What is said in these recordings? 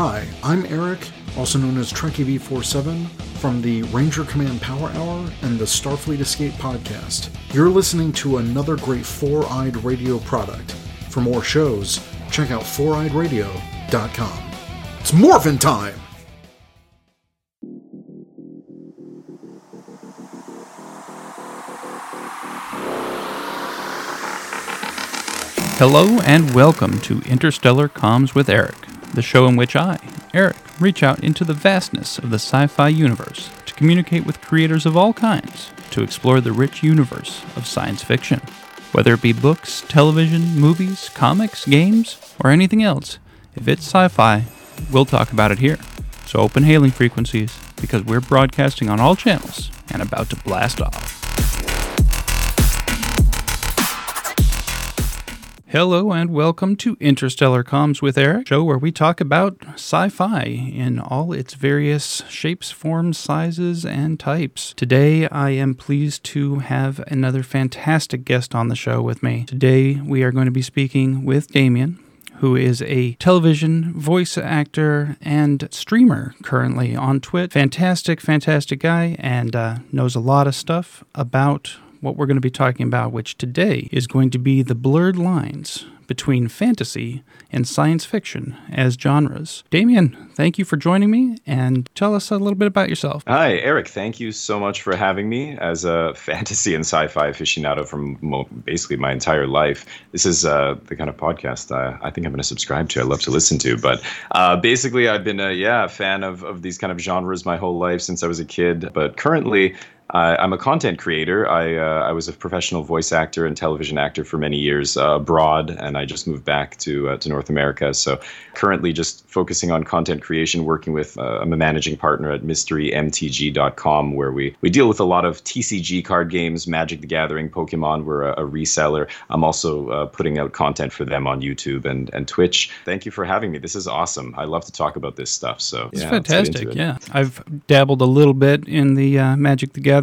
Hi, I'm Eric, also known as Trekkie V47, from the Ranger Command Power Hour and the Starfleet Escape podcast. You're listening to another great Four Eyed Radio product. For more shows, check out foureyedradio.com. It's morphin' time! Hello and welcome to Interstellar Comms with Eric, the show in which I, Eric, reach out into the vastness of the sci fi universe to communicate with creators of all kinds to explore the rich universe of science fiction. Whether it be books, television, movies, comics, games, or anything else, if it's sci fi, we'll talk about it here. So open hailing frequencies because we're broadcasting on all channels and about to blast off. Hello and welcome to Interstellar Comms with Eric, show where we talk about sci-fi in all its various shapes, forms, sizes, and types. Today I am pleased to have another fantastic guest on the show with me. Today we are going to be speaking with Damien, who is a television voice actor and streamer currently on Twitch. Fantastic, fantastic guy, and uh, knows a lot of stuff about what we're going to be talking about, which today is going to be the blurred lines between fantasy and science fiction as genres. Damien, thank you for joining me and tell us a little bit about yourself. Hi, Eric. Thank you so much for having me as a fantasy and sci fi aficionado from mo- basically my entire life. This is uh, the kind of podcast uh, I think I'm going to subscribe to. I love to listen to. But uh, basically, I've been a yeah, fan of, of these kind of genres my whole life since I was a kid. But currently, uh, I'm a content creator. I uh, I was a professional voice actor and television actor for many years uh, abroad, and I just moved back to uh, to North America. So currently, just focusing on content creation, working with uh, I'm a managing partner at MysteryMTG.com, where we we deal with a lot of TCG card games, Magic the Gathering, Pokemon. We're a, a reseller. I'm also uh, putting out content for them on YouTube and and Twitch. Thank you for having me. This is awesome. I love to talk about this stuff. So It's yeah, let's get into fantastic. it. Yeah. I've dabbled a little bit in the uh, Magic the Gathering.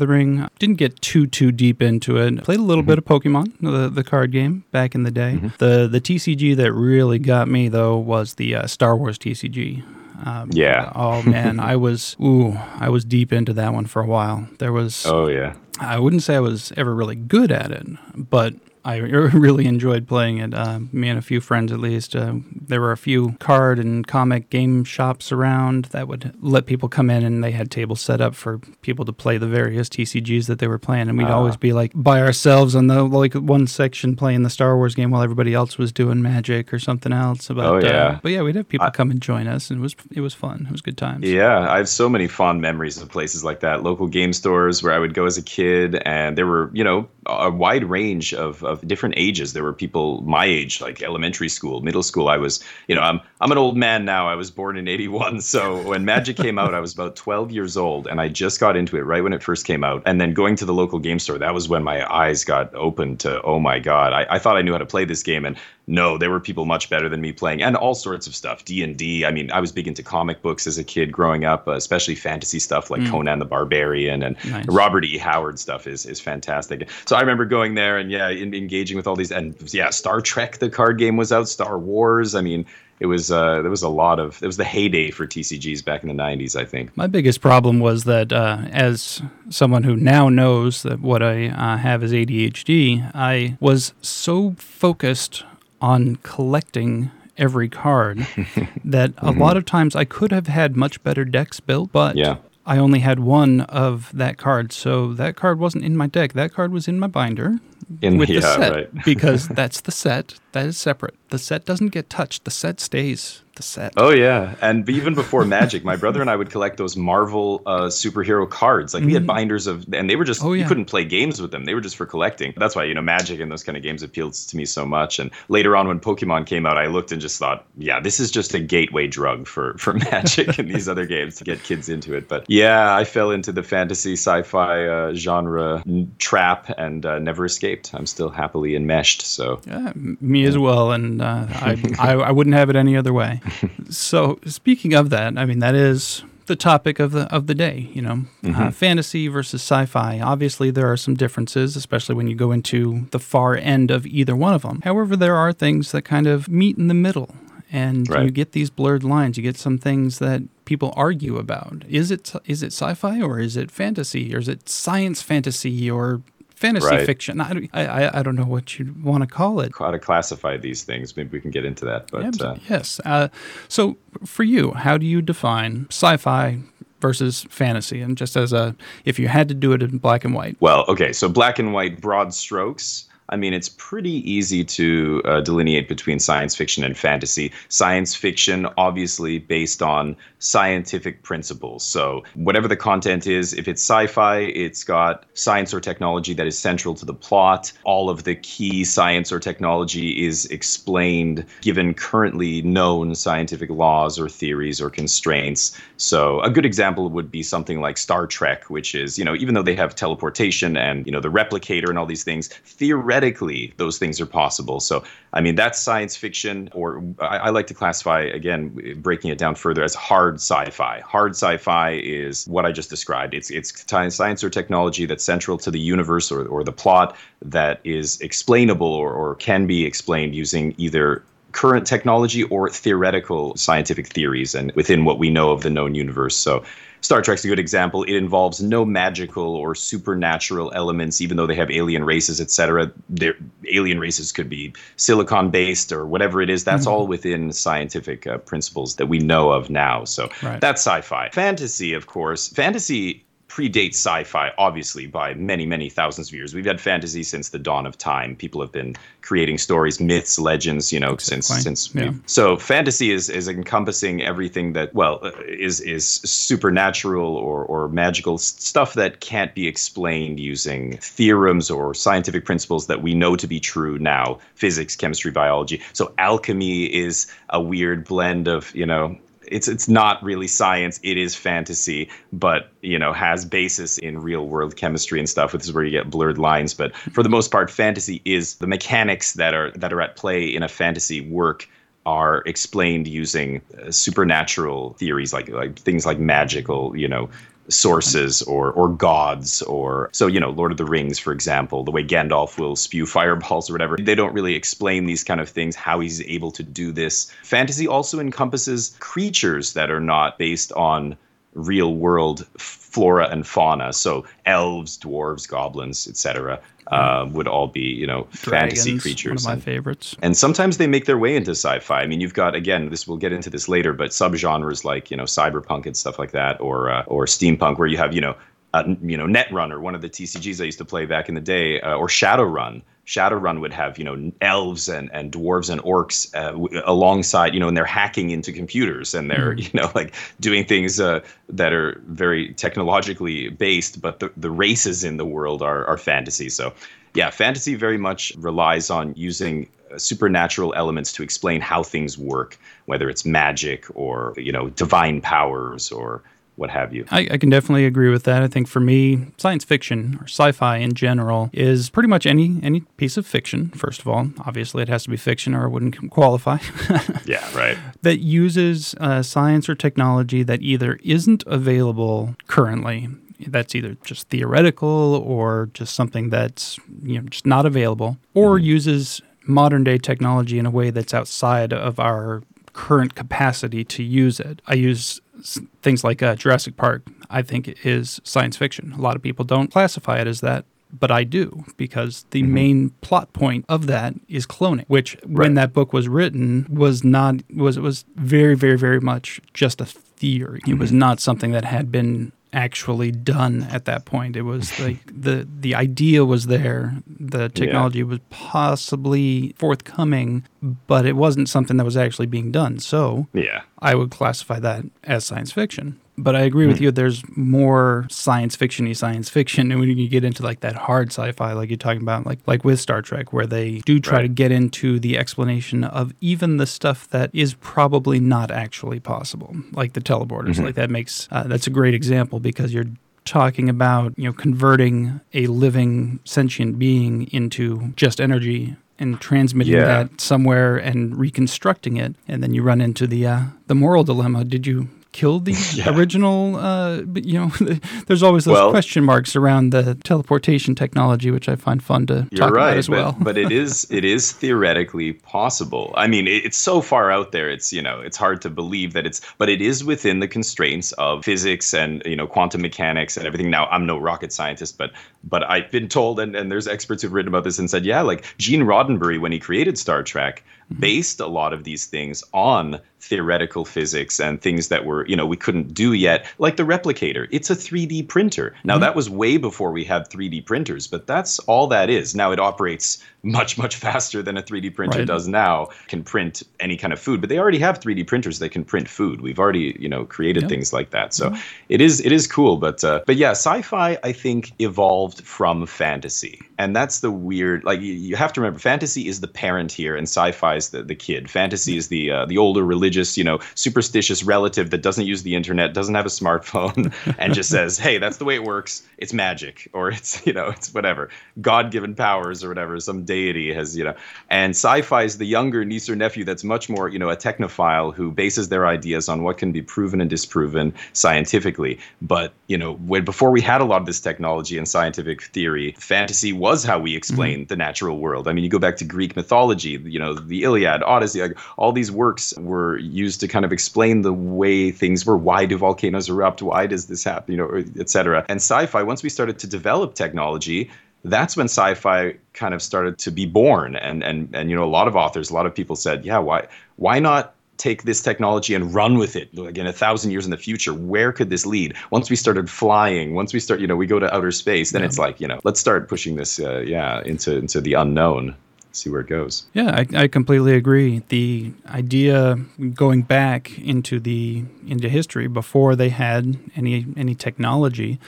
Didn't get too too deep into it. Played a little Mm-hmm. bit of Pokemon, the the card game back in the day. The the TCG that really got me though was the uh, Star Wars TCG. Um, Yeah. Oh man, I was ooh, I was deep into that one for a while. There was Oh yeah. I wouldn't say I was ever really good at it, but I really enjoyed playing it. Uh, me and a few friends, at least. Uh, there were a few card and comic game shops around that would let people come in, and they had tables set up for people to play the various TCGs that they were playing. And we'd Ah. always be like by ourselves on the like one section playing the Star Wars game while everybody else was doing Magic or something else. But, Oh, yeah. Uh, but yeah, we'd have people I- come and join us, and it was it was fun. It was good times. Yeah, I have so many fond memories of places like that, local game stores where I would go as a kid, and there were, you know, a wide range of, of different ages. There were people my age, like elementary school, middle school. I was, you know, I'm I'm an old man now. I was born in '81, so when Magic came out, I was about 12 years old, and I just got into it right when it first came out. And then going to the local game store, that was when my eyes got opened to, oh my god, I, I thought I knew how to play this game, and no, there were people much better than me playing, and all sorts of stuff. D and D. I mean, I was big into comic books as a kid growing up, uh, especially fantasy stuff like Conan the Barbarian and Nice. Robert E. Howard stuff is is fantastic. So I remember going there and yeah, in, engaging with all these and yeah, Star Trek the card game was out, Star Wars. I mean, it was uh, there was a lot of it was the heyday for TCGs back in the '90s. I think. My biggest problem was that, uh, as someone who now knows that what I uh, have is ADHD, I was so focused on collecting every card that a mm-hmm. lot of times I could have had much better decks built, but Yeah. I only had one of that card. So that card wasn't in my deck. That card was in my binder In with yeah, the set right. because that's the set. That is separate. The set doesn't get touched. The set stays the set. Oh yeah, and even before Magic, my brother and I would collect those Marvel uh, superhero cards. Like we had binders of, and they were just. Oh, yeah. you couldn't play games with them. They were just for collecting. That's why you know Magic and those kind of games appealed to me so much. And later on, when Pokemon came out, I looked and just thought, yeah, this is just a gateway drug for for Magic and these other games to get kids into it. But yeah, I fell into the fantasy sci-fi uh, genre n- trap and uh, never escaped. I'm still happily enmeshed. So Yeah, me as well, and uh, I, I I wouldn't have it any other way. So speaking of that, I mean that is the topic of the of the day. You know, uh, fantasy versus sci-fi. Obviously, there are some differences, especially when you go into the far end of either one of them. However, there are things that kind of meet in the middle. and Right. you get these blurred lines. You get some things that people argue about. Is it is it sci-fi or is it fantasy or is it science fantasy or fantasy Right. fiction? I, don't- I I- don't know what you want to call it. How to classify these things? Maybe we can get into that. But Abs- uh, yes. Uh, so for you, how do you define sci-fi versus fantasy? And just as a, if you had to do it in black and white, Well, okay, so black and white, broad strokes. I mean, it's pretty easy to uh, delineate between science fiction and fantasy. Science fiction, obviously, based on scientific principles. So, whatever the content is, if it's sci fi, it's got science or technology that is central to the plot. All of the key science or technology is explained given currently known scientific laws or theories or constraints. So, a good example would be something like Star Trek, which is, you know, even though they have teleportation and, you know, the replicator and all these things, theoretically, those things are possible. So, I mean, that's science fiction, or I, I like to classify, again, breaking it down further, as hard sci fi. Hard sci fi is what I just described. It's, it's science or technology that's central to the universe or, or the plot that is explainable or, or can be explained using either current technology or theoretical scientific theories and within what we know of the known universe. So Star Trek's a good example. It involves no magical or supernatural elements, even though they have alien races, etc. Their alien races could be silicon based or whatever it is. That's all within scientific uh, principles that we know of now. So Right. that's sci-fi. Fantasy, of course, fantasy predates sci-fi obviously by many many thousands of years we've had fantasy since the dawn of time people have been creating stories myths legends you know since Exactly. since Yeah. so fantasy is is encompassing everything that well uh, is is supernatural or or magical stuff that can't be explained using theorems or scientific principles that we know to be true now physics chemistry biology so alchemy is a weird blend of you know it's it's not really science it is fantasy but you know has basis in real world chemistry and stuff this is where you get blurred lines but for the most part fantasy is the mechanics that are that are at play in a fantasy work are explained using uh, supernatural theories like like things like magical you know sources or or gods or so you know Lord of the Rings for example the way Gandalf will spew fireballs or whatever. They don't really explain these kind of things how he's able to do this. Fantasy also encompasses creatures that are not based on real world flora and fauna so elves dwarves goblins etc uh, would all be you know fantasy Dragons, creatures one of my and- favorites. and sometimes they make their way into sci-fi. I mean, you've got again, this we'll get into this later, but subgenres like you know cyberpunk and stuff like that, or uh, or steampunk, where you have you know uh, you know Netrunner, one of the TCGs I used to play back in the day, uh, or Shadowrun. Shadowrun would have you know elves and, and dwarves and orcs uh, w- alongside you know, and they're hacking into computers and they're you know like doing things uh, that are very technologically based, but the, the races in the world are are fantasy. So yeah, fantasy very much relies on using uh, supernatural elements to explain how things work, whether it's magic or you know divine powers or what have you. I, I can definitely agree with that. I think for me, science fiction or sci-fi in general is pretty much any any piece of fiction. First of all, obviously it has to be fiction or it wouldn't qualify. Yeah, right. that uses uh, science or technology that either isn't available currently. That's either just theoretical or just something that's you know just not available, or uses modern day technology in a way that's outside of our current capacity to use it. I use things like uh, Jurassic Park. I think is science fiction. A lot of people don't classify it as that. But I do because the main plot point of that is cloning, which when that book was written was not was it was very very very much just a theory. It was not something that had been actually done at that point. It was like the the idea was there, the technology was possibly forthcoming, but it wasn't something that was actually being done. So Yeah. I would classify that as science fiction. But I agree with you. There's more science fictiony science fiction, and when you get into like that hard sci-fi, like you're talking about, like like with Star Trek, where they do try to get into the explanation of even the stuff that is probably not actually possible, like the teleporters. Like that makes uh, that's a great example because you're talking about you know converting a living sentient being into just energy and transmitting Yeah. that somewhere and reconstructing it and then you run into the uh, the moral dilemma did you killed the Yeah. original? Uh, but you know, there's always those Well- question marks around the teleportation technology, which I find fun to talk right, about as but, well. but it is it is theoretically possible. I mean, it, it's so far out there. It's you know it's hard to believe that it's, but it is within the constraints of physics and you know quantum mechanics and everything. Now, I'm no rocket scientist, but but I've been told, and, and there's experts who've written about this and said, yeah, like Gene Roddenberry when he created Star Trek based a lot of these things on theoretical physics and things that were you know we couldn't do yet like the replicator. It's a 3d printer. Now that was way before we had 3d printers but that's all that is. Now it operates much much faster than a 3d printer Right. does now. Can print any kind of food but they already have 3d printers that can print food. We've already you know created Yep. things like that. So it is it is cool but uh, but yeah sci-fi i think evolved from fantasy. And that's the weird like you, you have to remember fantasy is the parent here and sci-fi is the, the kid. Fantasy is the uh, the older religious you know superstitious relative that doesn't use the internet doesn't have a smartphone and just says hey that's the way it works. It's magic or it's you know it's whatever. God-given powers or whatever some deity has you know. And sci-fi is the younger niece or nephew that's much more you know a technophile who bases their ideas on what can be proven and disproven scientifically. But you know when before we had a lot of this technology and scientific theory fantasy was how we mm-hmm. explained the natural world. I mean you go back to greek mythology you know the iliad odyssey like, all these works were used to kind of explain the way things were why do volcanoes erupt why does this happen you know etc and sci-fi once we started to develop technology that's when sci-fi kind of started to be born. And and and you know a lot of authors a lot of people said yeah why why not take this technology and run with it like in a thousand years in the future? Where could this lead? Once we started flying once we start you know we go to outer space then it's like you know let's start pushing this uh, yeah into into the unknown see where it goes Yeah, I, I completely agree. The idea going back into the into history before they had any any technology,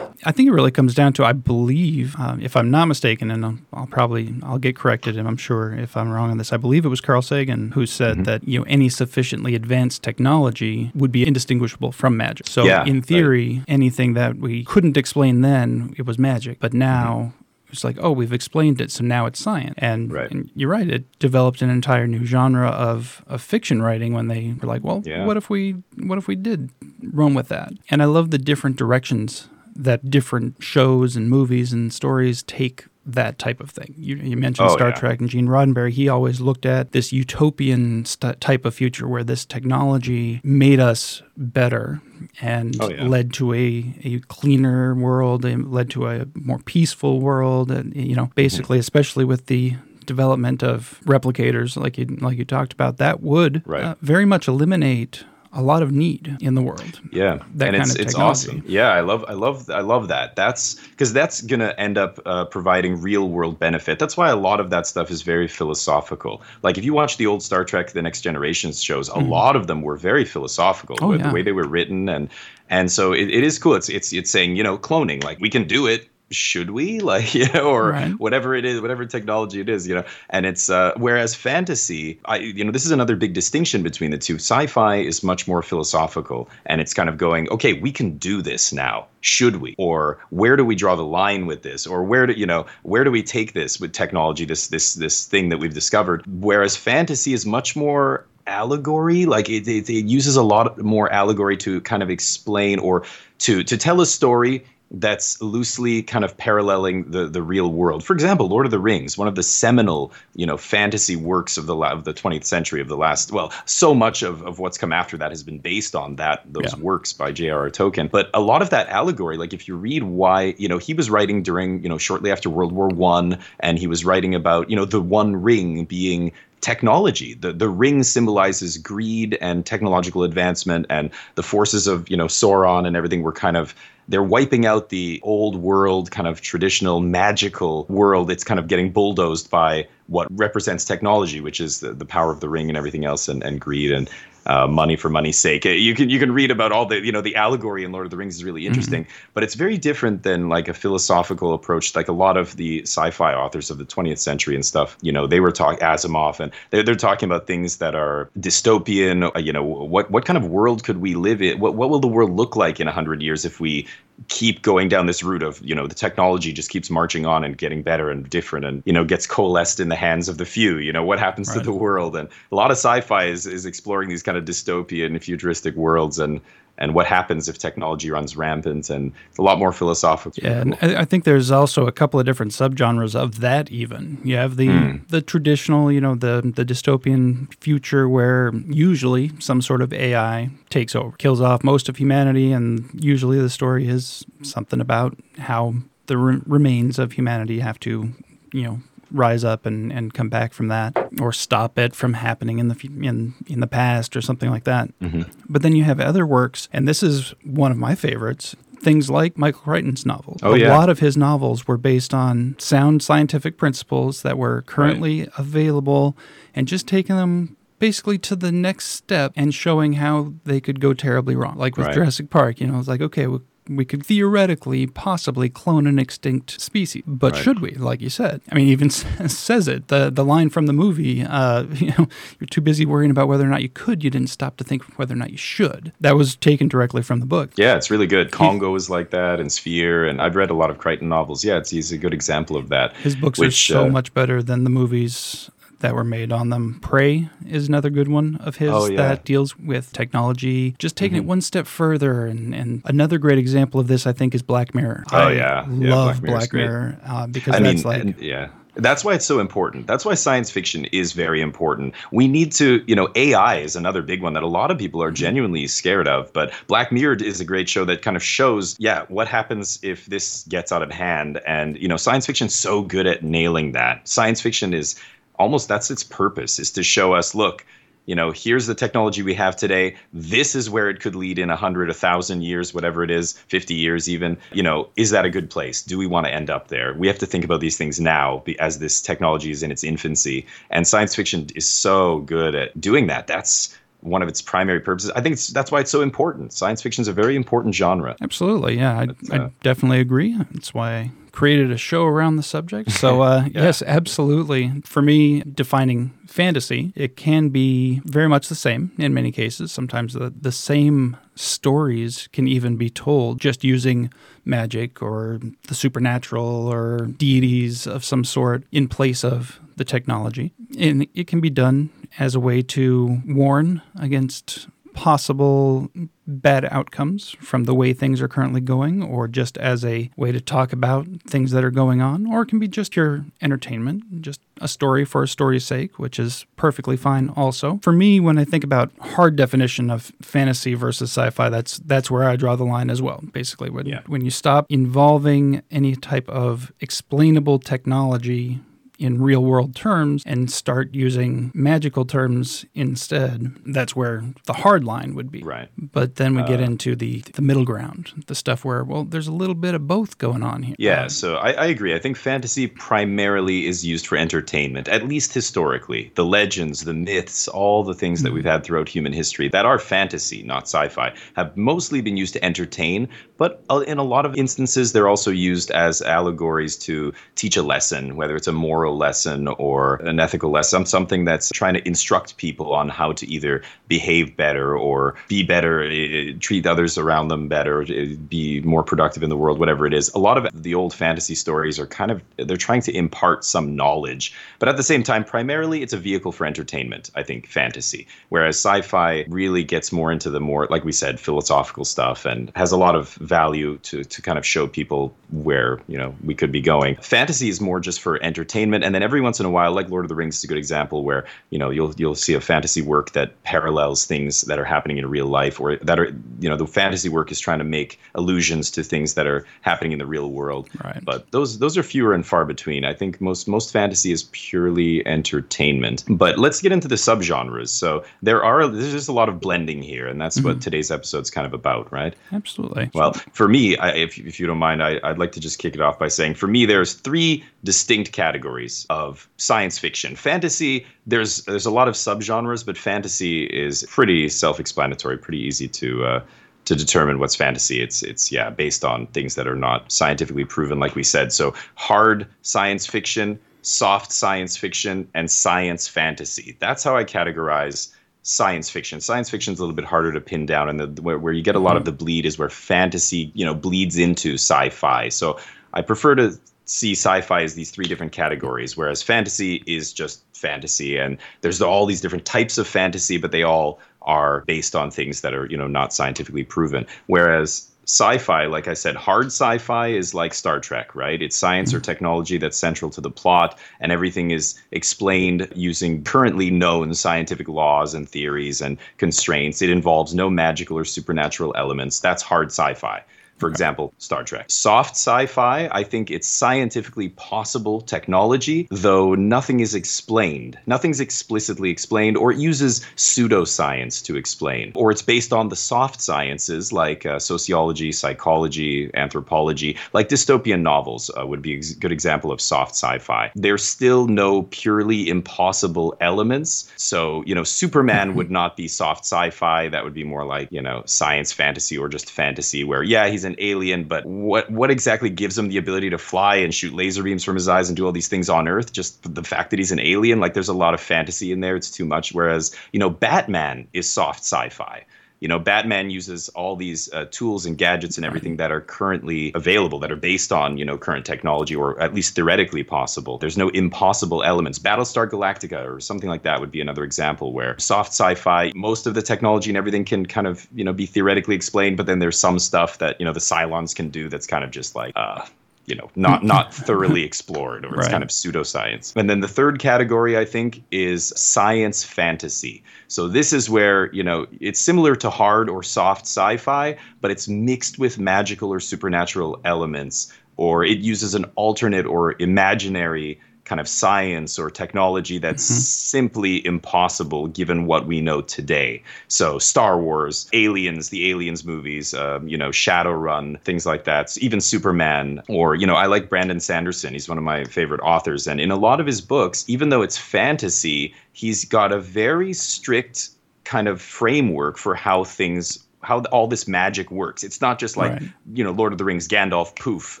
I think it really comes down to I believe, uh, if I'm not mistaken, and I'll, I'll probably I'll get corrected, and I'm sure if I'm wrong on this. I believe it was Carl Sagan who said that you know any sufficiently advanced technology would be indistinguishable from magic. So Yeah, in right. theory, anything that we couldn't explain then, it was magic, but now. It's like, oh, we've explained it, so now it's science. And, Right. and you're right, it developed an entire new genre of, of fiction writing when they were like, well, Yeah. what if we what if we did run with that? And I love the different directions that different shows and movies and stories take that type of thing. You, you mentioned Oh, Star yeah. Trek and Gene Roddenberry. He always looked at this utopian st- type of future where this technology made us better and Oh, yeah. led to a, a cleaner world and led to a more peaceful world. And, you know, basically, especially with the development of replicators, like you like you talked about, that would Right. uh, very much eliminate a lot of need in the world. Yeah, that and kind it's of it's awesome. Yeah, I love I love I love that. That's because that's gonna end up uh, providing real world benefit. That's why a lot of that stuff is very philosophical. Like if you watch the old Star Trek, the Next Generation shows, a lot of them were very philosophical. Oh, with yeah. The way they were written and and so it, it is cool. It's it's it's saying you know cloning like we can do it. Should we like you know or Right. whatever it is, whatever technology it is, you know. And it's uh, whereas fantasy, I you know, this is another big distinction between the two. Sci-fi is much more philosophical, and it's kind of going, okay, we can do this now. Should we? Or where do we draw the line with this? Or where do you know where do we take this with technology? This this this thing that we've discovered. Whereas fantasy is much more allegory like it, it, it uses a lot more allegory to kind of explain or to to tell a story that's loosely kind of paralleling the the real world. For example, Lord of the Rings, one of the seminal, you know, fantasy works of the of the 20th century of the last well, so much of, of what's come after that has been based on that those Yeah. works by J.R.R. Tolkien. But a lot of that allegory, like if you read why, you know, he was writing during, you know, shortly after World War 1 and he was writing about, you know, the one ring being technology. The the ring symbolizes greed and technological advancement and the forces of, you know, Sauron and everything were kind of they're wiping out the old world kind of traditional magical world. It's kind of getting bulldozed by what represents technology, which is the, the power of the ring and everything else and, and greed and uh, money for money's sake. Uh, You can you can read about all the you know the allegory in Lord of the Rings is really interesting, but it's very different than like a philosophical approach. Like a lot of the sci-fi authors of the 20th century and stuff, you know, they were talking Asimov, and they're, they're talking about things that are dystopian. uh, You know, what what kind of world could we live in? What what will the world look like in hundred years if we keep going down this route of you know the technology just keeps marching on and getting better and different and you know gets coalesced in the hands of the few you know what happens to the world? And a lot of sci-fi is, is exploring these kind of dystopian futuristic worlds and and what happens if technology runs rampant and it's a lot more philosophical. Yeah, and I think there's also a couple of different subgenres of that. Even you have the mm. the traditional, you know, the the dystopian future where usually some sort of AI takes over, kills off most of humanity, and usually the story is something about how the re- remains of humanity have to, you know, rise up and, and come back from that or stop it from happening in the in in the past or something like that. Mm-hmm. But then you have other works, and this is one of my favorites. Things like Michael Crichton's novels. Oh, a yeah. lot of his novels were based on sound scientific principles that were currently right. available and just taking them basically to the next step and showing how they could go terribly wrong. Like with right. Jurassic Park, you know, it's like, okay, well, we could theoretically possibly clone an extinct species, but right. should we? Like you said, I mean, even says it. the The line from the movie, uh, you know, you're too busy worrying about whether or not you could. You didn't stop to think whether or not you should. That was taken directly from the book. Yeah, it's really good. Congo is like that, and Sphere, and I've read a lot of Crichton novels. Yeah, it's he's a good example of that. His books which, are so uh, much better than the movies that were made on them. Prey is another good one of his oh, yeah. that deals with technology, just taking mm-hmm. it one step further. And, and another great example of this, I think, is Black Mirror. Oh, I yeah. Love yeah, Black Mirror uh, because I that's mean, like. And, yeah. That's why it's so important. That's why science fiction is very important. We need to, you know, AI is another big one that a lot of people are mm-hmm. genuinely scared of. But Black Mirror is a great show that kind of shows, yeah, what happens if this gets out of hand. And, you know, science fiction's so good at nailing that. Science fiction is almost that's its purpose is to show us look you know here's the technology we have today. This is where it could lead in a hundred a thousand years whatever it is 50 years even. You know is that a good place? Do we want to end up there? We have to think about these things now as this technology is in its infancy. And science fiction is so good at doing that. That's one of its primary purposes. I think that's why it's so important. Science fiction is a very important genre. Absolutely, yeah, I, uh, I definitely agree. That's why I created a show around the subject. So, uh, yeah. yes, absolutely. For me, defining fantasy, it can be very much the same in many cases. Sometimes the, the same stories can even be told just using magic or the supernatural or deities of some sort in place of the technology. And it can be done as a way to warn against possible bad outcomes from the way things are currently going, or just as a way to talk about things that are going on, or it can be just your entertainment, just a story for a story's sake, which is perfectly fine also. For me, when I think about hard definition of fantasy versus sci-fi, that's that's where I draw the line as well. Basically, when yeah. when you stop involving any type of explainable technology in real world terms and start using magical terms instead, that's where the hard line would be. Right. But then we get uh, into the, the middle ground, the stuff where, well, there's a little bit of both going on here. Yeah, so I, I agree. I think fantasy primarily is used for entertainment, at least historically. The legends, the myths, all the things that we've had throughout human history that are fantasy, not sci fi, have mostly been used to entertain, but uh, in a lot of instances, they're also used as allegories to teach a lesson, whether it's a moral lesson or an ethical lesson, something that's trying to instruct people on how to either behave better or be better, eh, treat others around them better, eh, be more productive in the world, whatever it is. A lot of the old fantasy stories are kind of they're trying to impart some knowledge, but at the same time, primarily it's a vehicle for entertainment. I think fantasy, whereas sci-fi really gets more into the more, like we said, philosophical stuff and has a lot of value to to kind of show people where you know we could be going. Fantasy is more just for entertainment and then every once in a while, like Lord of the Rings is a good example where you know you'll you'll see a fantasy work that parallels things that are happening in real life, or that are you know the fantasy work is trying to make allusions to things that are happening in the real world. Right. But those those are fewer and far between. I think most most fantasy is purely entertainment. But let's get into the subgenres. So there are there's just a lot of blending here, and that's mm-hmm. what today's episode is kind of about, right? Absolutely. Well, for me, I, if if you don't mind, I, I'd like to just kick it off by saying for me, there's three distinct categories of science fiction. Fantasy, there's there's a lot of subgenres, but fantasy is pretty self-explanatory, pretty easy to uh, to determine what's fantasy. It's it's yeah, based on things that are not scientifically proven, like we said. So hard science fiction, soft science fiction, and science fantasy. That's how I categorize science fiction. Science fiction is a little bit harder to pin down, and the where, where you get a lot mm-hmm. of the bleed is where fantasy, you know, bleeds into sci-fi. So I prefer to see sci-fi as these three different categories whereas fantasy is just fantasy and there's all these different types of fantasy but they all are based on things that are, you know, not scientifically proven. Whereas sci-fi like i said hard sci-fi is like star trek right it's science or mm-hmm. technology that's central to the plot and everything is explained using currently known scientific laws and theories and constraints it involves no magical or supernatural elements that's hard sci-fi for example, Star Trek. Soft sci fi, I think it's scientifically possible technology, though nothing is explained. Nothing's explicitly explained, or it uses pseudoscience to explain. Or it's based on the soft sciences like uh, sociology, psychology, anthropology. Like dystopian novels uh, would be a good example of soft sci fi. There's still no purely impossible elements. So, you know, Superman would not be soft sci fi. That would be more like, you know, science fantasy or just fantasy, where, yeah, he's an an alien, but what what exactly gives him the ability to fly and shoot laser beams from his eyes and do all these things on Earth? Just the fact that he's an alien, like there's a lot of fantasy in there. It's too much. Whereas you know, Batman is soft sci-fi you know batman uses all these uh, tools and gadgets and everything that are currently available that are based on you know current technology or at least theoretically possible. There's no impossible elements. Battlestar galactica or something like that would be another example where soft sci-fi most of the technology and everything can kind of you know be theoretically explained but then there's some stuff that you know the cylons can do that's kind of just like uh, you know not not thoroughly explored or it's right. kind of pseudoscience and then the third category i think is science fantasy so this is where you know it's similar to hard or soft sci-fi but it's mixed with magical or supernatural elements or it uses an alternate or imaginary kind of science or technology that's mm-hmm. simply impossible given what we know today. So Star Wars, Aliens, the Aliens movies, um, you know, Shadowrun, things like that. Even Superman, or you know, I like Brandon Sanderson. He's one of my favorite authors, and in a lot of his books, even though it's fantasy, he's got a very strict kind of framework for how things how all this magic works. It's not just like right. you know Lord of the Rings Gandalf poof.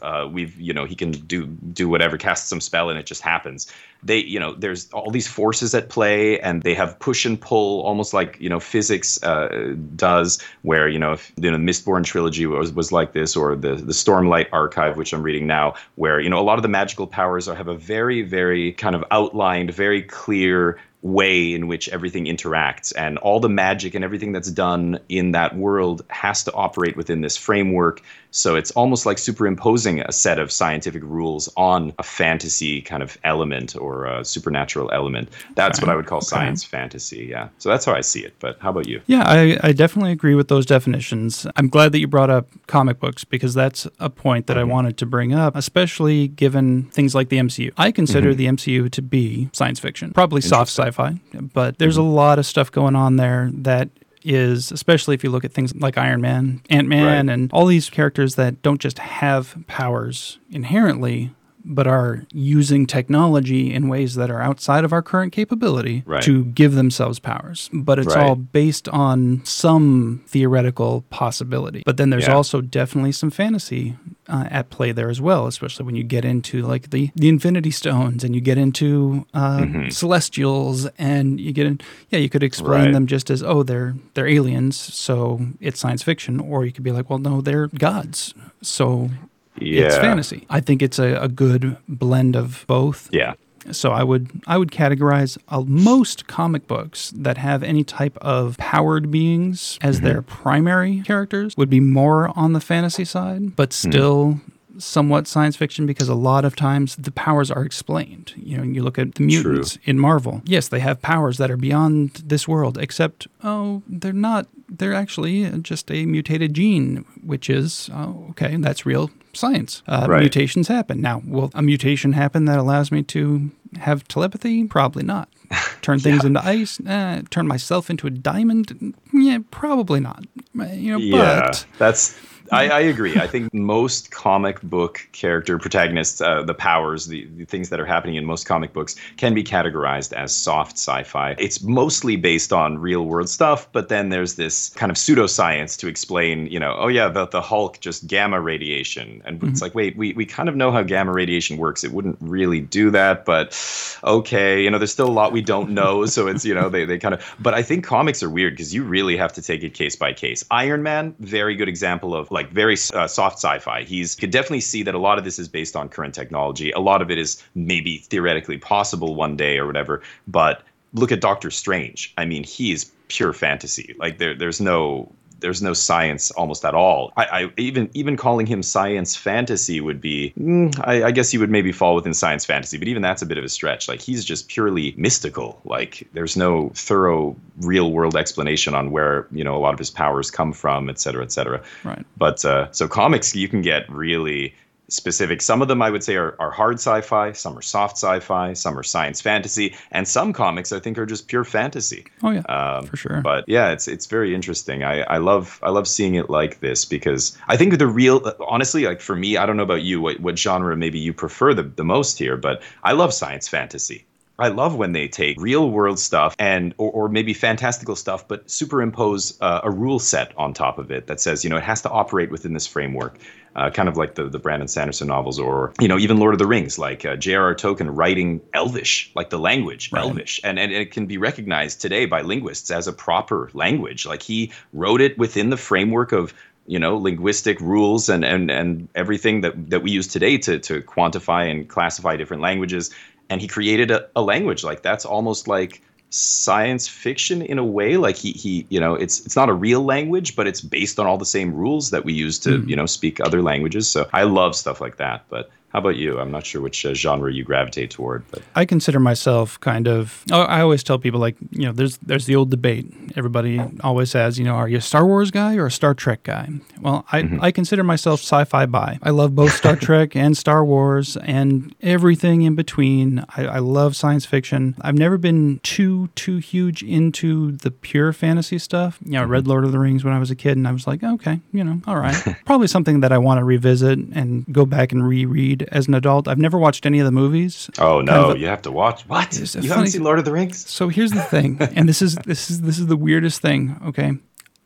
Uh, we've you know he can do do whatever, cast some spell, and it just happens. They you know there's all these forces at play, and they have push and pull, almost like you know physics uh, does. Where you know if you know Mistborn trilogy was was like this, or the the Stormlight Archive, which I'm reading now, where you know a lot of the magical powers are have a very very kind of outlined, very clear way in which everything interacts and all the magic and everything that's done in that world has to operate within this framework so it's almost like superimposing a set of scientific rules on a fantasy kind of element or a supernatural element. That's what I would call okay. science fantasy. Yeah. So that's how I see it. But how about you? Yeah, I, I definitely agree with those definitions. I'm glad that you brought up comic books because that's a point that mm-hmm. I wanted to bring up, especially given things like the MCU. I consider mm-hmm. the MCU to be science fiction, probably soft sci fi, but there's mm-hmm. a lot of stuff going on there that is, especially if you look at things like Iron Man, Ant Man, right. and all these characters that don't just have powers inherently, but are using technology in ways that are outside of our current capability right. to give themselves powers. But it's right. all based on some theoretical possibility. But then there's yeah. also definitely some fantasy uh, at play there as well, especially when you get into like the, the Infinity Stones and you get into uh, mm-hmm. Celestials and you get in. Yeah, you could explain right. them just as oh they're they're aliens, so it's science fiction, or you could be like, well, no, they're gods, so yeah. it's fantasy. I think it's a, a good blend of both. Yeah. So I would I would categorize uh, most comic books that have any type of powered beings as mm-hmm. their primary characters would be more on the fantasy side, but mm. still mm somewhat science fiction because a lot of times the powers are explained. You know, you look at the mutants True. in Marvel. Yes, they have powers that are beyond this world, except oh, they're not. They're actually just a mutated gene, which is oh, okay, that's real science. Uh, right. Mutations happen. Now, will a mutation happen that allows me to have telepathy? Probably not. Turn things yeah. into ice? Eh, turn myself into a diamond? Yeah, probably not. You know, yeah, but that's I, I, agree. I think most comic book character protagonists, uh, the powers, the, the, things that are happening in most comic books, can be categorized as soft sci-fi. It's mostly based on real world stuff, but then there's this kind of pseudoscience to explain, you know, oh yeah, the, the Hulk just gamma radiation, and mm-hmm. it's like, wait, we we kind of know how gamma radiation works. It wouldn't really do that, but okay, you know, there's still a lot we don't know, so it's you know they they kind of. But I think comics are weird because you really have to take it case by case. Iron Man, very good example of like like very uh, soft sci-fi. He's could definitely see that a lot of this is based on current technology. A lot of it is maybe theoretically possible one day or whatever. But look at Doctor Strange. I mean, he is pure fantasy. Like there, there's no there's no science almost at all. I, I even even calling him science fantasy would be, mm, I, I, guess he would maybe fall within science fantasy, but even that's a bit of a stretch. Like he's just purely mystical. Like there's no thorough real world explanation on where you know a lot of his powers come from, et cetera, et cetera. Right. But uh, so comics, you can get really specific. Some of them I would say are, are hard sci-fi, some are soft sci-fi, some are science fantasy, and some comics I think are just pure fantasy. Oh yeah, um, for sure. But yeah, it's it's very interesting. I, I love I love seeing it like this because I think the real honestly like for me I don't know about you what what genre maybe you prefer the, the most here, but I love science fantasy. I love when they take real world stuff and or, or maybe fantastical stuff, but superimpose uh, a rule set on top of it that says you know it has to operate within this framework uh, kind of like the, the Brandon Sanderson novels, or you know even Lord of the Rings, like uh, J.R.R. Tolkien writing Elvish, like the language right. Elvish, and, and it can be recognized today by linguists as a proper language. Like he wrote it within the framework of you know linguistic rules and and and everything that that we use today to to quantify and classify different languages. And he created a, a language like that's almost like science fiction in a way like he he you know it's it's not a real language but it's based on all the same rules that we use to mm. you know speak other languages so i love stuff like that but how about you? I'm not sure which uh, genre you gravitate toward, but I consider myself kind of. Oh, I always tell people like you know, there's there's the old debate. Everybody always says, you know, are you a Star Wars guy or a Star Trek guy? Well, I mm-hmm. I consider myself sci-fi by. I love both Star Trek and Star Wars and everything in between. I, I love science fiction. I've never been too too huge into the pure fantasy stuff. You know, I read mm-hmm. Lord of the Rings when I was a kid, and I was like, okay, you know, all right, probably something that I want to revisit and go back and reread as an adult. I've never watched any of the movies. Oh no, kind of a, you have to watch. What? You funny, haven't seen Lord of the Rings? So here's the thing, and this is this is this is the weirdest thing. Okay,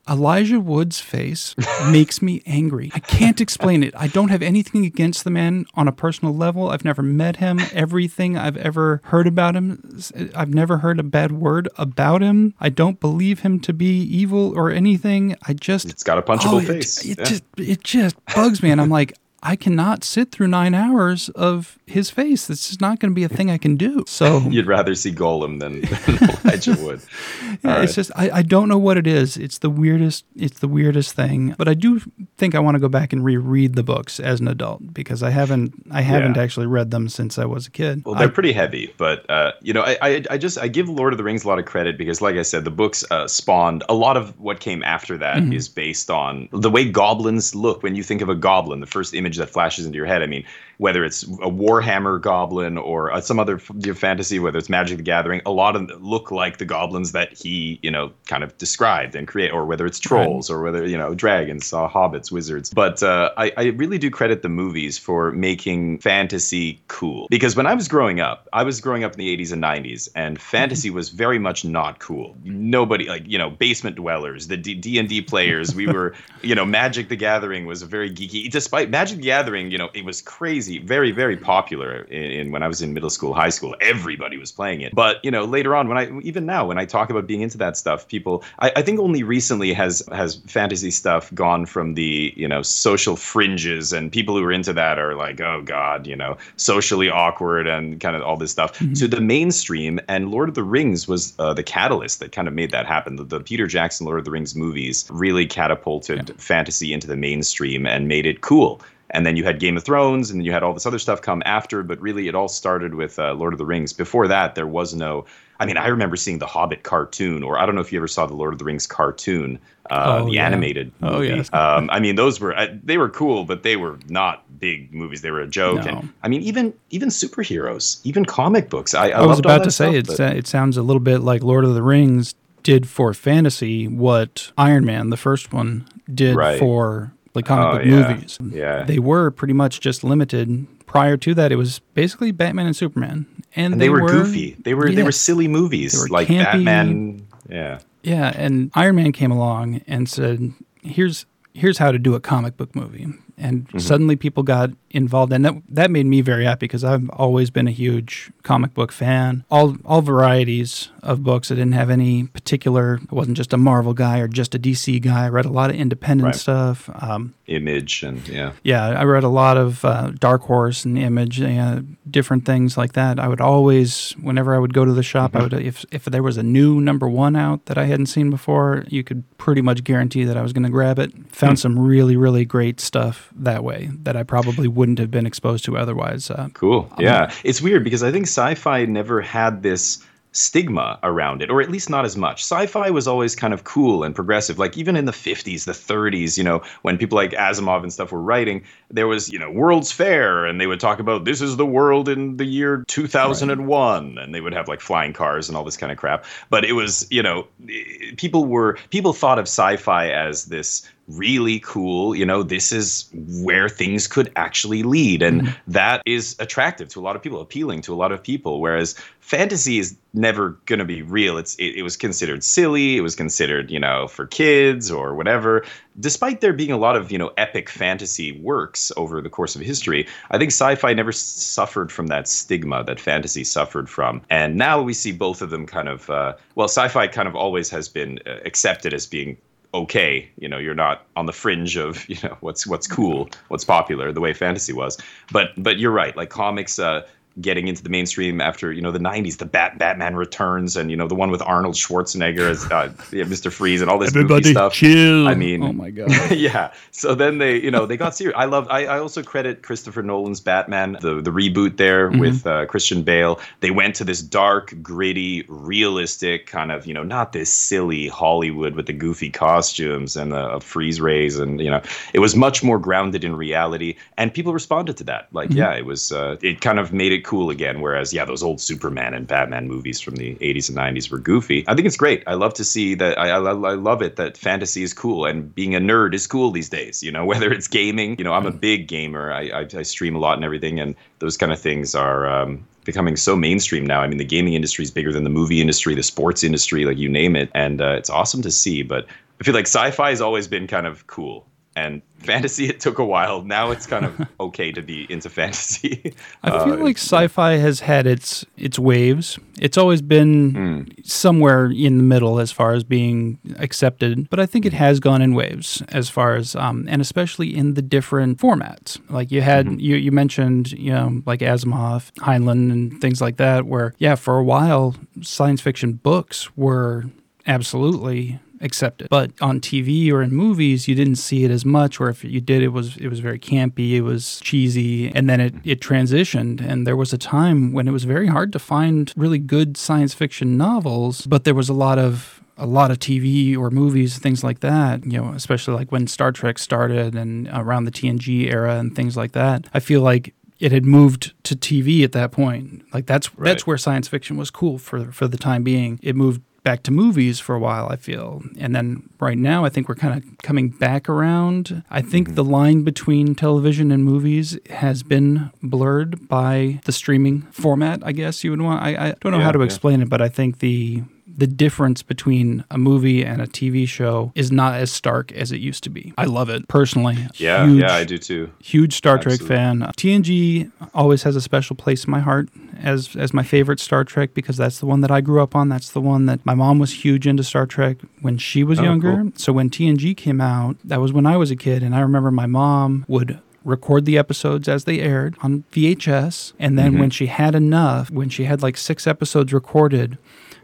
Elijah Wood's face makes me angry. I can't explain it. I don't have anything against the man on a personal level. I've never met him. Everything I've ever heard about him, I've never heard a bad word about him. I don't believe him to be evil or anything. I just It's got a punchable oh, face. It, it yeah. just it just bugs me and I'm like I cannot sit through nine hours of his face. This is not going to be a thing I can do. So you'd rather see Gollum than, than Elijah Wood. yeah, right. it's just I, I don't know what it is. It's the weirdest. It's the weirdest thing. But I do think I want to go back and reread the books as an adult because I haven't I haven't yeah. actually read them since I was a kid. Well, they're I, pretty heavy, but uh, you know I, I, I just I give Lord of the Rings a lot of credit because, like I said, the books uh, spawned a lot of what came after that mm-hmm. is based on the way goblins look. When you think of a goblin, the first image image that flashes into your head. I mean, whether it's a Warhammer goblin or uh, some other fantasy, whether it's Magic the Gathering, a lot of them look like the goblins that he, you know, kind of described and create, or whether it's trolls right. or whether, you know, dragons, uh, hobbits, wizards. But uh, I, I really do credit the movies for making fantasy cool. Because when I was growing up, I was growing up in the 80s and 90s, and fantasy was very much not cool. Nobody, like, you know, basement dwellers, the D&D players, we were, you know, Magic the Gathering was a very geeky, despite Magic the Gathering, you know, it was crazy, very, very popular in, in, when I was in middle school, high school. Everybody was playing it. But you know, later on, when I even now, when I talk about being into that stuff, people, I, I think only recently has has fantasy stuff gone from the you know social fringes and people who are into that are like, oh god, you know, socially awkward and kind of all this stuff mm-hmm. to the mainstream. And Lord of the Rings was uh, the catalyst that kind of made that happen. The, the, Peter Jackson Lord of the Rings movies really catapulted yeah. fantasy into the mainstream and made it cool and then you had Game of Thrones, and then you had all this other stuff come after. But really, it all started with uh, Lord of the Rings. Before that, there was no. I mean, I remember seeing the Hobbit cartoon, or I don't know if you ever saw the Lord of the Rings cartoon, uh, oh, the yeah. animated. Oh, movie. Oh yes. Um, I mean, those were uh, they were cool, but they were not big movies. They were a joke. No. And I mean, even even superheroes, even comic books. I, I, I was about to say stuff, it. It sounds a little bit like Lord of the Rings did for fantasy what Iron Man, the first one, did right. for like comic oh, book yeah. movies. Yeah. They were pretty much just limited. Prior to that, it was basically Batman and Superman, and, and they, they, were, goofy. They were yeah, they were silly movies were like campy. Batman. Yeah. Yeah, and Iron Man came along and said, "Here's here's how to do a comic book movie." And suddenly people got involved, and that that made me very happy because I've always been a huge comic book fan. All all varieties of books. I didn't have any particular. I wasn't just a Marvel guy or just a DC guy. I read a lot of independent Right. stuff. Um, Image and yeah. yeah, I read a lot of uh, Dark Horse and Image, uh, different things like that. I would always, whenever I would go to the shop, I would if if there was a new number one out that I hadn't seen before, you could pretty much guarantee that I was going to grab it. Found some really really great stuff that way that I probably wouldn't have been exposed to otherwise. Uh, Cool. Yeah. It's weird because I think sci fi never had this stigma around it, or at least not as much. Sci fi was always kind of cool and progressive. Like even in the 50s, the 30s, you know, when people like Asimov and stuff were writing, there was, you know, World's Fair, and they would talk about this is the world in the year 2001, and they would have like flying cars and all this kind of crap. But it was, you know, people were, people thought of sci fi as this really cool you know this is where things could actually lead. And that is attractive to a lot of people appealing to a lot of people. Whereas fantasy is never going to be real. It's it, it was considered silly. It was considered you know for kids or whatever. Despite there being a lot of you know epic fantasy works over the course of history i think sci-fi never suffered from that stigma that fantasy suffered from. And now we see both of them kind of uh, well sci-fi kind of always has been uh, accepted as being okay you know you're not on the fringe of you know what's what's cool what's popular the way fantasy was. But but you're right like comics uh getting into the mainstream after you know the 90s the Bat- batman returns and you know the one with arnold schwarzenegger as uh, yeah, mr freeze and all this goofy stuff chill. I mean- oh my god. yeah. So then they, you know, they got serious. I love. I, I also credit Christopher Nolan's Batman, the the reboot there with uh, Christian Bale. They went to this dark, gritty, realistic kind of, you know, not this silly Hollywood with the goofy costumes and the uh, freeze rays, and you know, it was much more grounded in reality. And people responded to that. Like, yeah, it was. Uh, it kind of made it cool again. Whereas, yeah, those old Superman and Batman movies from the 80s and 90s were goofy. I think it's great. I love to see that. I, I, I love it that fantasy is cool and being a nerd is cool these days. You know, whether it's gaming, you know, I'm a big gamer. I, I, I stream a lot and everything, and those kind of things are. Um, becoming so mainstream now. I mean, the gaming industry is bigger than the movie industry, the sports industry, like you name it, and uh, it's awesome to see. But I feel like sci-fi has always been kind of cool, and fantasy it took a while. Now it's kind of okay to be into fantasy. I feel Uh, like sci-fi has had its its waves. It's always been Hmm. somewhere in the middle as far as being accepted, but I think it has gone in waves as far as um, and especially in the different formats. Like you had Mm-hmm. you you mentioned you know like Asimov, Heinlein, and things like that. Where yeah, for a while science fiction books were absolutely accepted. But on TV or in movies, you didn't see it as much, or if you did, it was it was very campy, it was cheesy, and then it, it transitioned. And there was a time when it was very hard to find really good science fiction novels, but there was a lot of a lot of TV or movies, things like that, you know, especially like when Star Trek started and around the TNG era and things like that. I feel like it had moved to TV at that point. Like that's Right. that's where science fiction was cool for for the time being. It moved back to movies for a while, I feel. And then right now I think we're kind of coming back around. I think mm-hmm. the line between television and movies has been blurred by the streaming format, I guess you would want. I, I don't know Yeah, how to yeah. explain it, but I think the the difference between a movie and a TV show is not as stark as it used to be. I love it personally. yeah, Huge- yeah, I do too. huge Star Trek fan. TNG always has a special place in my heart as as my favorite Star Trek because that's the one that I grew up on. That's the one that my mom was huge into Star Trek when she was Oh, younger. cool. So when TNG came out, that was when I was a kid, and I remember my mom would record the episodes as they aired on VHS, and then mm-hmm. when she had enough, when she had like six episodes recorded,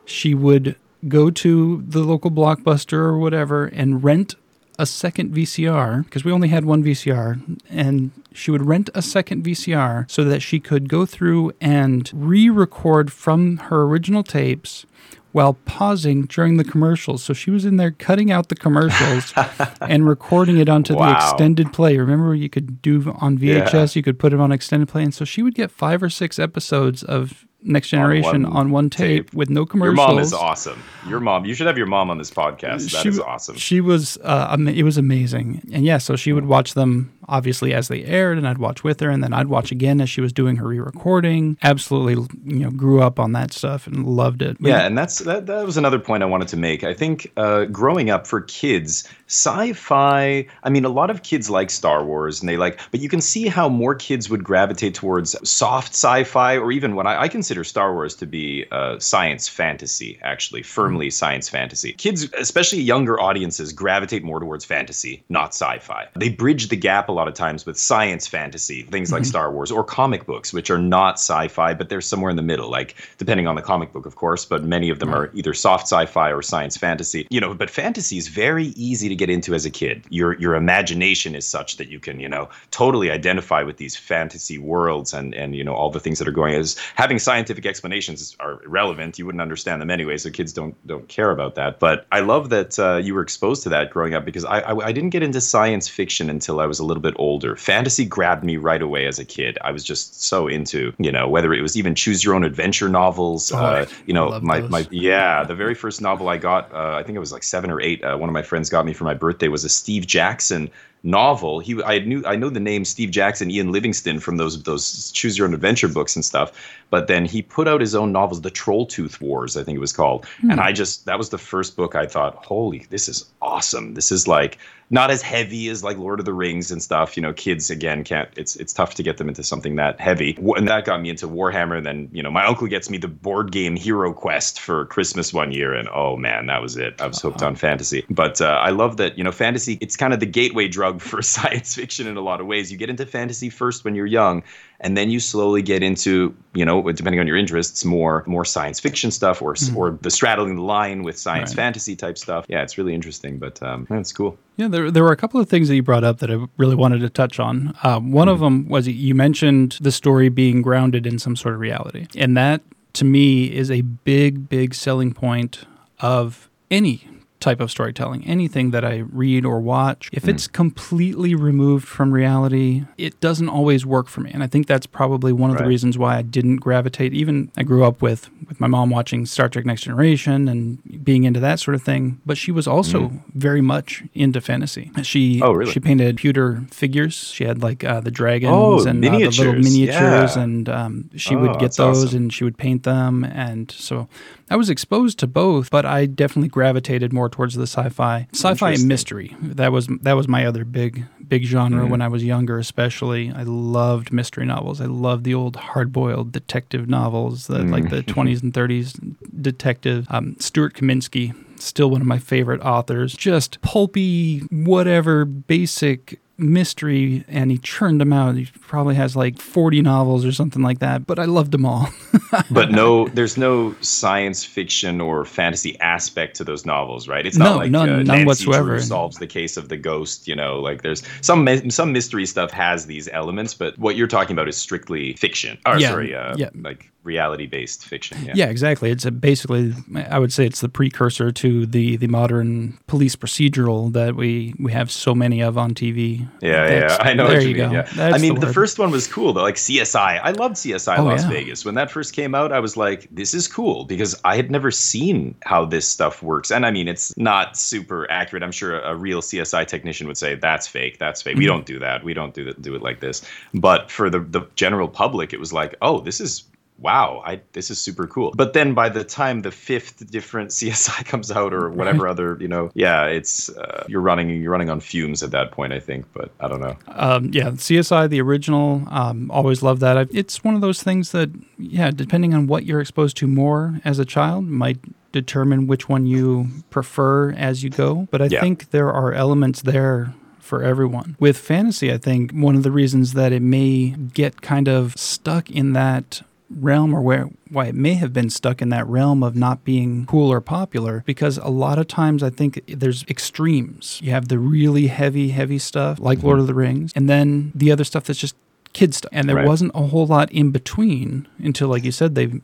she would go to the local blockbuster or whatever and rent a second VCR because we only had one VCR, and she would rent a second VCR so that she could go through and re record from her original tapes while pausing during the commercials. So she was in there cutting out the commercials and recording it onto the extended play. Remember, you could do on VHS, Yeah. you could put it on extended play. And so she would get five or six episodes of Next Generation on one, one tape, tape. with no commercials. Your mom is awesome. Your mom. You should have your mom on this podcast. That is she, awesome. She was, uh, it was amazing, and yeah. So she would watch them obviously as they aired, and I'd watch with her, and then I'd watch again as she was doing her re-recording. Absolutely, you know, grew up on that stuff and loved it. Yeah, and that's that. That was another point I wanted to make. I think uh, growing up for kids, sci-fi. I mean, a lot of kids like Star Wars, and they like, but you can see how more kids would gravitate towards soft sci-fi, or even what I, I consider Star Wars to be uh, science fantasy. Actually, firmly mm-hmm. science fantasy. Kids, especially younger audiences, gravitate more towards fantasy, not sci-fi. They bridge the gap a lot of times with science fantasy, things mm-hmm. like Star Wars or comic books, which are not sci-fi, but they're somewhere in the middle. Like depending on the comic book, of course, but many of them right. are either soft sci-fi or science fantasy. You know, but fantasy is very easy to get into as a kid. Your your imagination is such that you can, you know, totally identify with these fantasy worlds and and you know all the things that are going. As having scientific explanations are irrelevant. You wouldn't understand them anyway, so kids don't don't care about that. But I love that uh, you were exposed to that growing up because I, I I didn't get into science fiction until I was a little bit older. Fantasy grabbed me right away as a kid. I was just so into you know whether it was even choose your own adventure novels. Oh, uh, you know my those. my yeah the very first novel I got uh, I think it was like seven or eight. Uh, one of my friends got me for my birthday was a Steve Jackson novel. He I knew I know the name Steve Jackson, Ian Livingstone from those those choose your own adventure books and stuff. But then he put out his own novels, The Troll Tooth Wars, I think it was called. Mm. And I just that was the first book I thought, holy, this is awesome. This is like not as heavy as like Lord of the Rings and stuff. You know, kids again can't. It's it's tough to get them into something that heavy. And that got me into Warhammer. And then you know, my uncle gets me the board game Hero Quest for Christmas one year, and oh man, that was it. I was hooked uh-huh. on fantasy. But uh, I love that you know, fantasy. It's kind of the gateway drug for science fiction in a lot of ways. You get into fantasy first when you're young, and then you slowly get into you know depending on your interests more more science fiction stuff or mm-hmm. or the straddling the line with science right. fantasy type stuff yeah it's really interesting but um, it's cool yeah there, there were a couple of things that you brought up that i really wanted to touch on um, one mm-hmm. of them was you mentioned the story being grounded in some sort of reality and that to me is a big big selling point of any type of storytelling. Anything that I read or watch, if mm. it's completely removed from reality, it doesn't always work for me. And I think that's probably one of right. the reasons why I didn't gravitate. Even I grew up with with my mom watching Star Trek Next Generation and being into that sort of thing, but she was also mm. very much into fantasy. She oh, really? she painted pewter figures. She had like uh, the dragons oh, and uh, the little miniatures, yeah. and um, she oh, would get those awesome. and she would paint them. And so I was exposed to both, but I definitely gravitated more towards the sci-fi, sci-fi and mystery. That was that was my other big big genre mm-hmm. when I was younger, especially. I loved mystery novels. I loved the old hard-boiled detective novels, the, mm-hmm. like the 20s and 30s detective. Um, Stuart Kaminsky, still one of my favorite authors. Just pulpy, whatever, basic mystery and he churned them out. He probably has like 40 novels or something like that, but I loved them all. but no, there's no science fiction or fantasy aspect to those novels, right? It's not no, like none, uh, none Nancy whatsoever. Drew solves the case of the ghost, you know, like there's some some mystery stuff has these elements, but what you're talking about is strictly fiction. Or yeah, sorry, uh, yeah. like reality based fiction. Yeah. yeah, exactly. It's basically, I would say, it's the precursor to the the modern police procedural that we we have so many of on TV. Yeah, That's, yeah, I know. There you, you go. Yeah. I mean, the, the, first one was cool though, like CSI. I loved CSI oh, Las yeah. Vegas when that first came out. I was like, this is cool because I had never seen how this stuff works, and I mean, it's not super accurate. I'm sure a, a real CSI technician would say that's fake. That's fake. Mm-hmm. We don't do that. We don't do that. Do it like this. But for the the general public, it was like, oh, this is wow, I, this is super cool. But then by the time the fifth different CSI comes out or whatever other, you know, yeah, it's uh, you're running you're running on fumes at that point, I think. But I don't know. Um, yeah, CSI the original, um, always love that. It's one of those things that, yeah, depending on what you're exposed to more as a child, might determine which one you prefer as you go. But I yeah. think there are elements there for everyone. With fantasy, I think one of the reasons that it may get kind of stuck in that realm or where why it may have been stuck in that realm of not being cool or popular because a lot of times I think there's extremes. You have the really heavy heavy stuff like mm-hmm. Lord of the Rings and then the other stuff that's just kid stuff. And there right. wasn't a whole lot in between until like you said they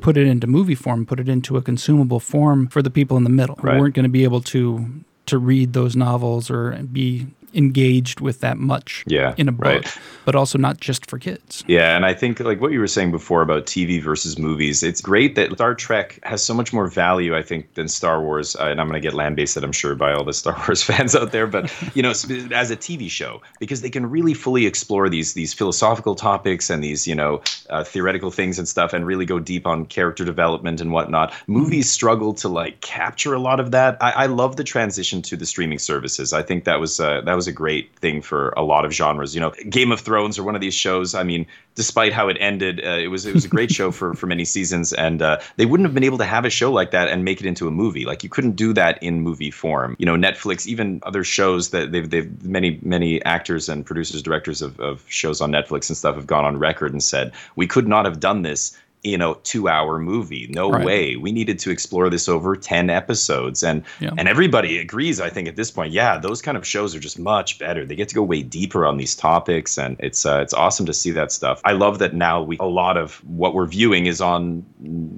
put it into movie form, put it into a consumable form for the people in the middle right. who weren't going to be able to to read those novels or be engaged with that much yeah, in a book, right. but also not just for kids. Yeah, and I think like what you were saying before about TV versus movies, it's great that Star Trek has so much more value, I think, than Star Wars. Uh, and I'm going to get lambasted, I'm sure, by all the Star Wars fans out there, but you know, as a TV show, because they can really fully explore these these philosophical topics and these you know uh, theoretical things and stuff, and really go deep on character development and whatnot. Movies struggle to like capture a lot of that. I, I love the transition to the streaming services. I think that was uh, that was a great thing for a lot of genres. You know, Game of Thrones or one of these shows. I mean, despite how it ended, uh, it was it was a great show for for many seasons, and uh, they wouldn't have been able to have a show like that and make it into a movie. Like you couldn't do that in movie form. You know, Netflix, even other shows that they've they've many many actors and producers, directors of, of shows on Netflix and stuff have gone on record and said we could not have done this you know two hour movie. No right. way. We needed to explore this over 10 episodes. And yeah. and everybody agrees i think at this point yeah those kind of shows are just much better. They get to go way deeper on these topics and it's uh, it's awesome to see that stuff. I love that now we a lot of what we're viewing is on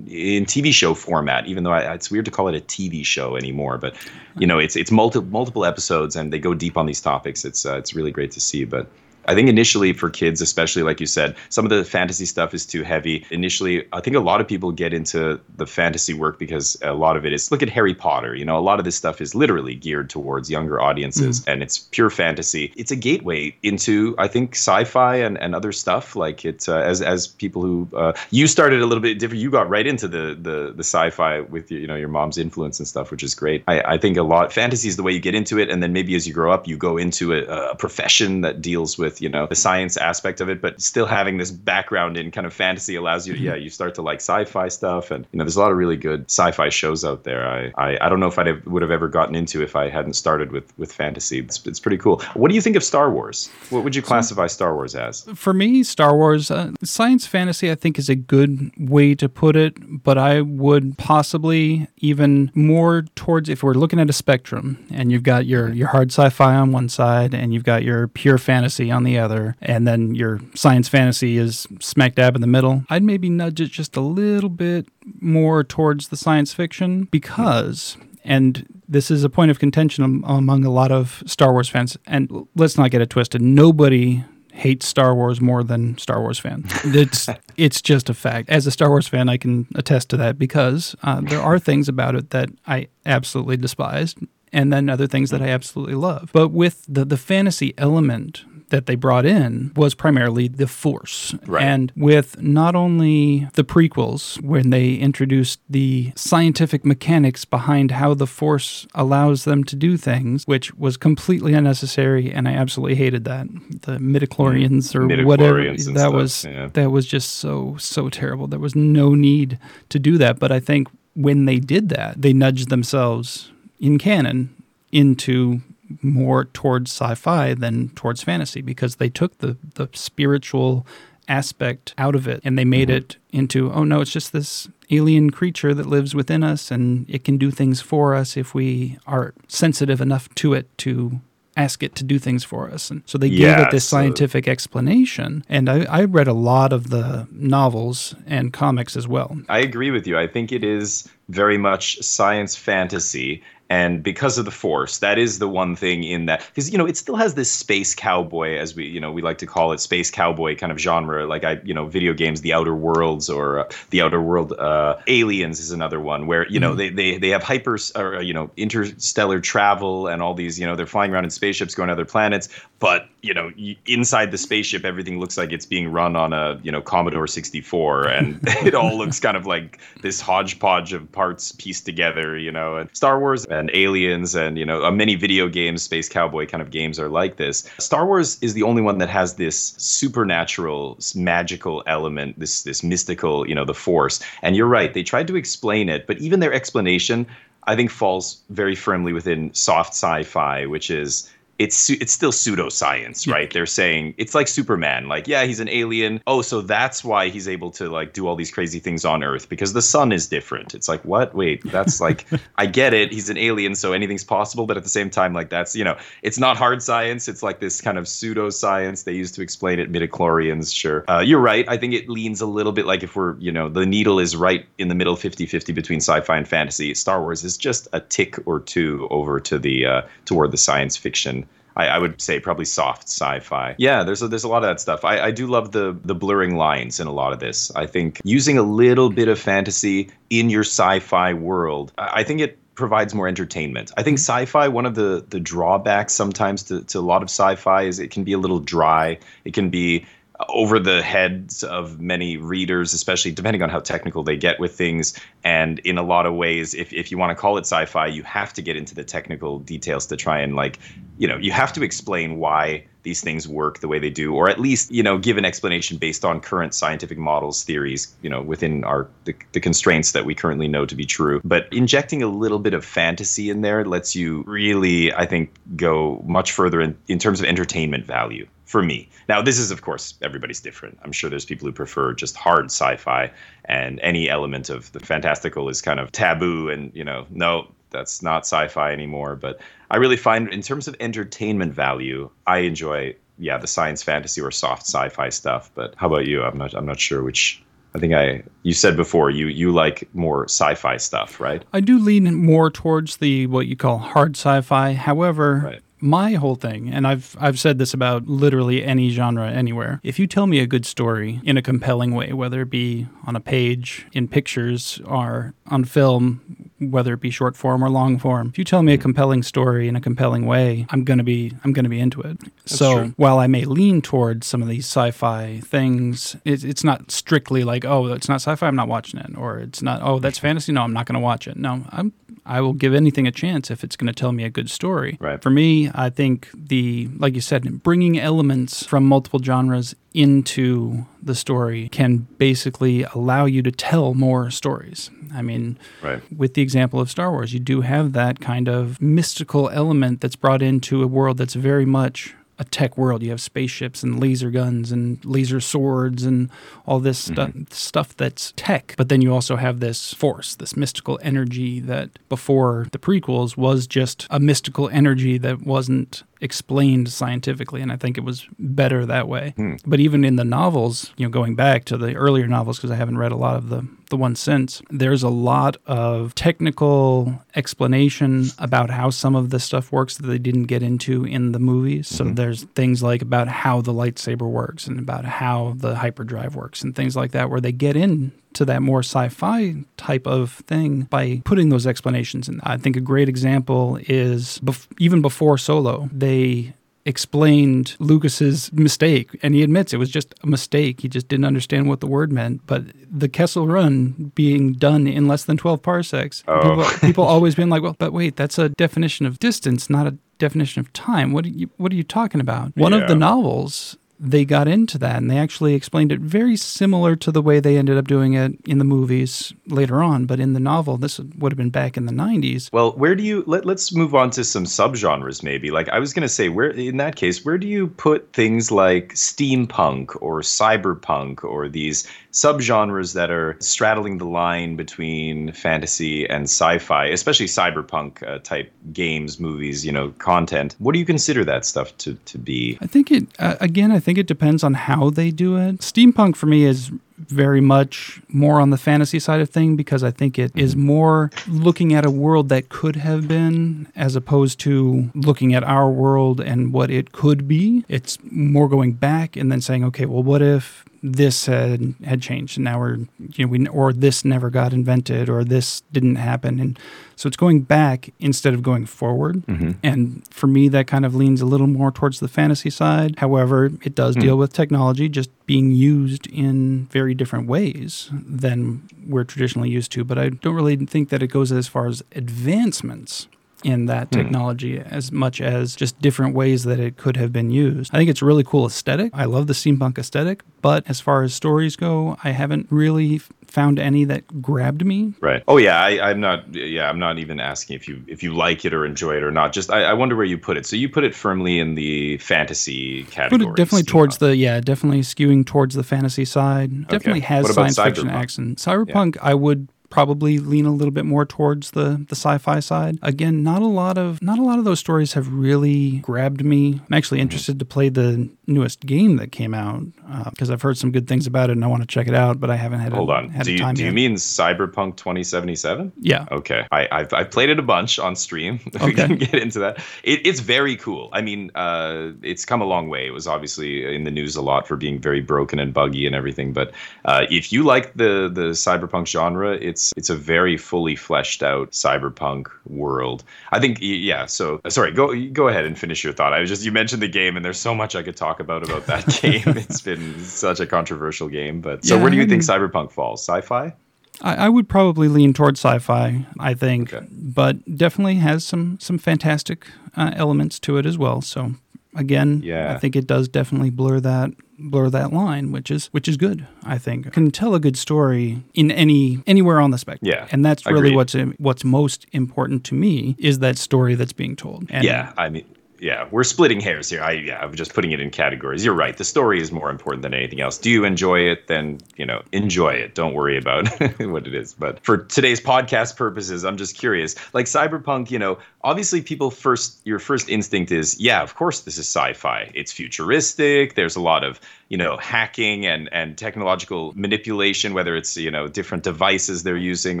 in tv show format even though I, it's weird to call it a tv show anymore but you know it's it's multiple multiple episodes and they go deep on these topics. It's uh, it's really great to see but I think initially for kids, especially like you said, some of the fantasy stuff is too heavy. Initially, I think a lot of people get into the fantasy work because a lot of it is look at Harry Potter. You know, a lot of this stuff is literally geared towards younger audiences mm and it's pure fantasy. It's a gateway into, I think, sci-fi and, and other stuff. Like it uh, as as people who uh, you started a little bit different. You got right into the the the sci-fi with your, you know your mom's influence and stuff, which is great. I, I think a lot fantasy is the way you get into it, and then maybe as you grow up, you go into a, a profession that deals with with you know the science aspect of it, but still having this background in kind of fantasy allows you. Yeah, you start to like sci-fi stuff, and you know there's a lot of really good sci-fi shows out there. I I, I don't know if I would have ever gotten into if I hadn't started with with fantasy. It's, it's pretty cool. What do you think of Star Wars? What would you classify Star Wars as? For me, Star Wars uh, science fantasy I think is a good way to put it, but I would possibly even more towards if we're looking at a spectrum and you've got your your hard sci-fi on one side and you've got your pure fantasy on the other, and then your science fantasy is smack dab in the middle, I'd maybe nudge it just a little bit more towards the science fiction because and this is a point of contention among a lot of Star Wars fans. And let's not get it twisted. Nobody hates Star Wars more than Star Wars fans. It's it's just a fact. As a Star Wars fan, I can attest to that because uh, there are things about it that I absolutely despise, and then other things that I absolutely love. But with the the fantasy element that they brought in was primarily the Force. Right. And with not only the prequels, when they introduced the scientific mechanics behind how the Force allows them to do things, which was completely unnecessary, and I absolutely hated that. The midichlorians mm. or midichlorians whatever that stuff, was yeah. that was just so so terrible. There was no need to do that. But I think when they did that, they nudged themselves in canon into more towards sci-fi than towards fantasy because they took the the spiritual aspect out of it and they made mm-hmm. it into oh no it's just this alien creature that lives within us and it can do things for us if we are sensitive enough to it to ask it to do things for us. And so they yeah, gave it this so- scientific explanation. And I, I read a lot of the novels and comics as well. I agree with you. I think it is very much science fantasy and because of the force that is the one thing in that because you know it still has this space cowboy as we you know we like to call it space cowboy kind of genre. Like i you know video games the outer worlds or uh, the outer world uh, aliens is another one where you know mm-hmm. they, they they have hyper or you know interstellar travel and all these you know they're flying around in spaceships going to other planets. But you know inside the spaceship everything looks like it's being run on a you know commodore 64 and it all looks kind of like this hodgepodge of parts pieced together you know. And star wars and aliens and you know many video games space cowboy kind of games are like this. Star wars is the only one that has this supernatural magical element this this mystical you know the force. And you're right they tried to explain it but even their explanation i think falls very firmly within soft sci-fi which is it's it's still pseudoscience, right? Yeah. They're saying it's like Superman, like yeah, he's an alien. Oh, so that's why he's able to like do all these crazy things on Earth because the sun is different. It's like what? Wait, that's like I get it. He's an alien, so anything's possible, but at the same time, like that's you know, it's not hard science. It's like this kind of pseudoscience they use to explain it. Midichlorians, sure. Uh, you're right. I think it leans a little bit like if we're you know the needle is right in the middle, 50-50 between sci-fi and fantasy. Star Wars is just a tick or two over to the uh, toward the science fiction I, I, would say probably soft sci-fi. Yeah, there's a, there's a lot of that stuff. I, I do love the the blurring lines in a lot of this. I think using a little bit of fantasy in your sci-fi world, I, I think it provides more entertainment. I think mm-hmm. sci-fi one of the the drawbacks sometimes to, to a lot of sci-fi is it can be a little dry. It can be over the heads of many readers, especially depending on how technical they get with things. And in a lot of ways, if, if you want to call it sci fi, you have to get into the technical details to try and, like, you know, you have to explain why these things work the way they do, or at least, you know, give an explanation based on current scientific models, theories, you know, within our the, the constraints that we currently know to be true. But injecting a little bit of fantasy in there lets you really, I think, go much further in, in terms of entertainment value for me. Now, this is, of course, everybody's different. I'm sure there's people who prefer just hard sci fi, and any element of the fantastical is kind of taboo, and, you know, no, that's not sci fi anymore. But I really find, in terms of entertainment value, I enjoy, yeah, the science fantasy or soft sci fi stuff. But how about you? I'm not, I'm not sure which. I think I you said before you you like more sci-fi stuff, right? I do lean more towards the what you call hard sci-fi. However, right my whole thing, and I've I've said this about literally any genre anywhere. If you tell me a good story in a compelling way, whether it be on a page, in pictures, or on film, whether it be short form or long form, if you tell me a compelling story in a compelling way, I'm gonna be I'm gonna be into it. That's so true. while I may lean towards some of these sci-fi things, it, it's not strictly like oh it's not sci-fi I'm not watching it, or it's not oh that's fantasy no I'm not gonna watch it. No, I'm I will give anything a chance if it's going to tell me a good story. Right. For me, I think the like you said, bringing elements from multiple genres into the story can basically allow you to tell more stories. I mean, right. with the example of Star Wars, you do have that kind of mystical element that's brought into a world that's very much a tech world. You have spaceships and laser guns and laser swords and all this mm-hmm. stu- stuff that's tech. But then you also have this force, this mystical energy that before the prequels was just a mystical energy that wasn't explained scientifically, and I think it was better that way. Hmm. But even in the novels, you know, going back to the earlier novels because I haven't read a lot of the the ones since, there's a lot of technical explanation about how some of the stuff works that they didn't get into in the movies. So mm-hmm. there's things like about how the lightsaber works and about how the hyperdrive works and things like that, where they get in to that more sci-fi type of thing by putting those explanations in. I think a great example is bef- even before Solo, they explained Lucas's mistake, and he admits it was just a mistake. He just didn't understand what the word meant. But the Kessel Run being done in less than twelve parsecs, oh. people, people always been like, "Well, but wait, that's a definition of distance, not a definition of time. What are you What are you talking about?" One yeah. of the novels they got into that and they actually explained it very similar to the way they ended up doing it in the movies later on but in the novel this would have been back in the 90s well where do you let, let's move on to some subgenres maybe. Like i was going to say where in that case where do you put things like steampunk or cyberpunk or these subgenres that are straddling the line between fantasy and sci-fi especially cyberpunk uh, type games movies you know content what do you consider that stuff to, to be i think it uh, again i think it depends on how they do it. Steampunk for me is very much more on the fantasy side of thing because I think it is mm-hmm. more looking at a world that could have been as opposed to looking at our world and what it could be. It's more going back and then saying, okay, well, what if this had had changed. And now we're you know we or this never got invented or this didn't happen. And so it's going back instead of going forward. Mm-hmm. and for me that kind of leans a little more towards the fantasy side. However it does mm-hmm. deal with technology just being used in very different ways than we're traditionally used to. But I don't really think that it goes as far as advancements in that hmm. technology mm. as much as just different ways that it could have been used. I think it's a really cool aesthetic. I love the steampunk aesthetic, but as far as stories go, I haven't really found any that grabbed me. Right. Oh yeah, I, am not. Yeah, I'm not even asking if you if you like it or enjoy it or not. Just I, I wonder where you put it. So you put it firmly in the fantasy category. Put it definitely towards the yeah, definitely skewing towards the fantasy side. Definitely okay. has science fiction accent. Cyberpunk, yeah. I would probably lean a little bit more towards the the sci-fi side. Again, not a lot of not a lot of those stories have really grabbed me. I'm actually interested to play the newest game that came out because uh, I've heard some good things about it and I want to check it out, but I haven't had hold a, on. Had do you, time do you mean Cyberpunk 2077? Yeah. Okay. I, I've I've played it a bunch on stream. we Okay. can get into that. It, it's very cool. I mean, uh, it's come a long way. It was obviously in the news a lot for being very broken and buggy and everything. But uh, if you like the the cyberpunk genre, it's it's a very fully fleshed out cyberpunk world. I think yeah. So sorry, go go ahead and finish your thought. I was just you mentioned the game, and there's so much I could talk about about that game. it's been such a controversial game. But so Yeah, where do you think cyberpunk falls? Sci-fi? I, I would probably lean towards sci-fi. I think, Okay. but definitely has some some fantastic uh, elements to it as well. So again, Yeah. I think it does definitely blur that blur that line, which is which is good. I think can tell a good story in any anywhere on the spectrum. Yeah, and that's really agreed. what's what's most important to me is that story that's being told. And yeah, I mean, yeah, we're splitting hairs here. I yeah, I'm just putting it in categories. You're right. The story is more important than anything else. Do you enjoy it? Then you know, enjoy it. Don't worry about what it is. But for today's podcast purposes, I'm just curious. Like cyberpunk, you know, obviously people first your first instinct is, yeah, of course this is sci-fi. It's futuristic. There's a lot of you know hacking and and technological manipulation, whether it's you know different devices they're using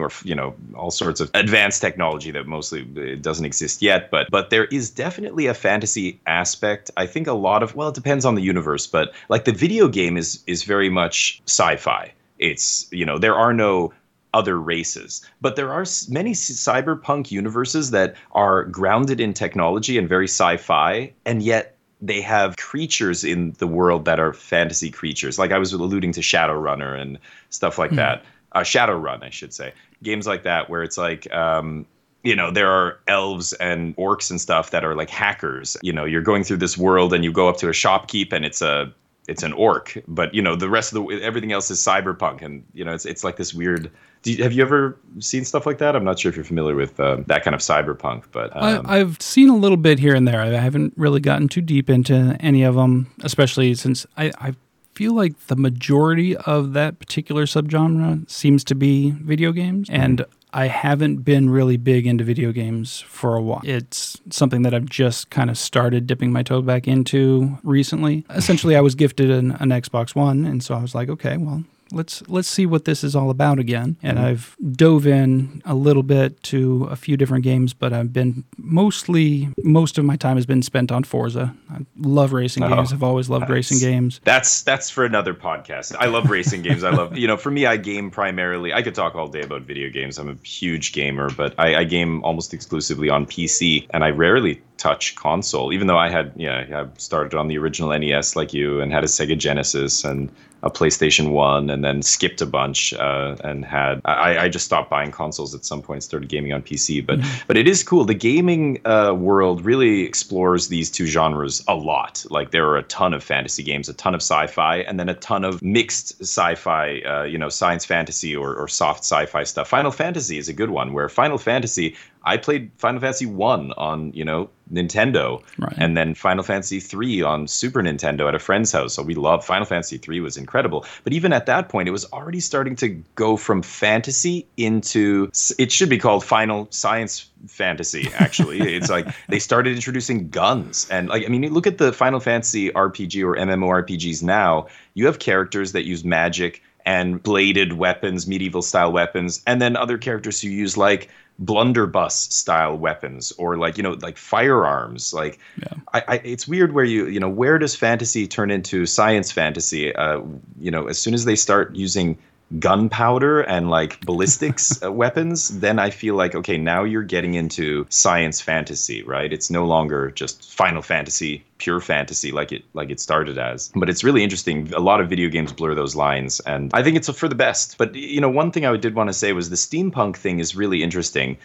or you know all sorts of advanced technology that mostly doesn't exist yet. But but there is definitely a fantasy aspect. I think a lot of well, it depends on the universe, but like the video game is is very much sci-fi. It's you know there are no other races. But there are many cyberpunk universes that are grounded in technology and very sci fi, and yet they have creatures in the world that are fantasy creatures. Like I was alluding to Shadowrunner and stuff like that. Uh, Shadowrun, I should say. Games like that where it's like, um, you know, there are elves and orcs and stuff that are like hackers. You know, you're going through this world and you go up to a shopkeep and it's a it's an orc, but you know the rest of the everything else is cyberpunk, and you know it's it's like this weird. Do you, have you ever seen stuff like that? I'm not sure if you're familiar with uh, that kind of cyberpunk, but um, I, I've seen a little bit here and there. I haven't really gotten too deep into any of them, especially since I, I feel like the majority of that particular subgenre seems to be video games. And I haven't been really big into video games for a while. It's something that I've just kind of started dipping my toe back into recently. Essentially, I was gifted an, an Xbox One, and so I was like, okay, well, let's let's see what this is all about again. And mm-hmm. I've dove in a little bit to a few different games, but I've been mostly most of my time has been spent on Forza. I love racing Oh, games. I've always loved racing games. That's that's for another podcast. I love racing games. I love you know for me I game primarily. I could talk all day about video games. I'm a huge gamer, but I, I game almost exclusively on PC, and I rarely touch console. Even though I had yeah I started on the original NES like you, and had a Sega Genesis and a PlayStation One, and then skipped a bunch uh, and had I, I just stopped buying consoles at some point. Started gaming on PC, but but it is cool. The gaming uh, world really explores these two genres a lot. Like there are a ton of fantasy games, a ton of sci-fi, and then a ton of mixed sci-fi, uh, you know, science fantasy or, or soft sci-fi stuff. Final Fantasy is a good one. Where Final Fantasy, I played Final Fantasy One on you know Nintendo, Right. and then Final Fantasy three on Super Nintendo at a friend's house. So we loved Final Fantasy three was incredible. But even at that point, it was already starting to go from fantasy into it should be called Final Science Fantasy. Actually, it's like they started introducing guns and like I mean, look at the Final Fantasy RPG or MMORPGs now. You have characters that use magic and bladed weapons, medieval style weapons, and then other characters who use like blunderbuss style weapons or like you know like firearms like Yeah. I, I it's weird where you you know where does fantasy turn into science fantasy uh you know as soon as they start using gunpowder and like ballistics uh, weapons then i feel like okay now you're getting into science fantasy right? It's no longer just final fantasy pure fantasy like it like it started as. But it's really interesting. A lot of video games blur those lines and i think it's for the best. But you know one thing i did want to say was the steampunk thing is really interesting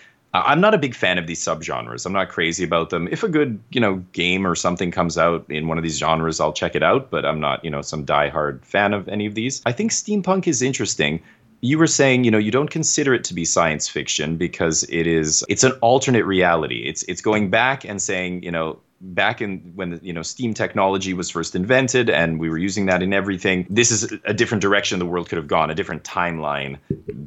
I'm not a big fan of these subgenres. I'm not crazy about them. If a good, you know, game or something comes out in one of these genres, I'll check it out, but I'm not, you know, some diehard fan of any of these. I think steampunk is interesting. You were saying, you know, you don't consider it to be science fiction because it is it's an alternate reality. It's it's going back and saying, you know, back in when you know steam technology was first invented and we were using that in everything this is a different direction the world could have gone a different timeline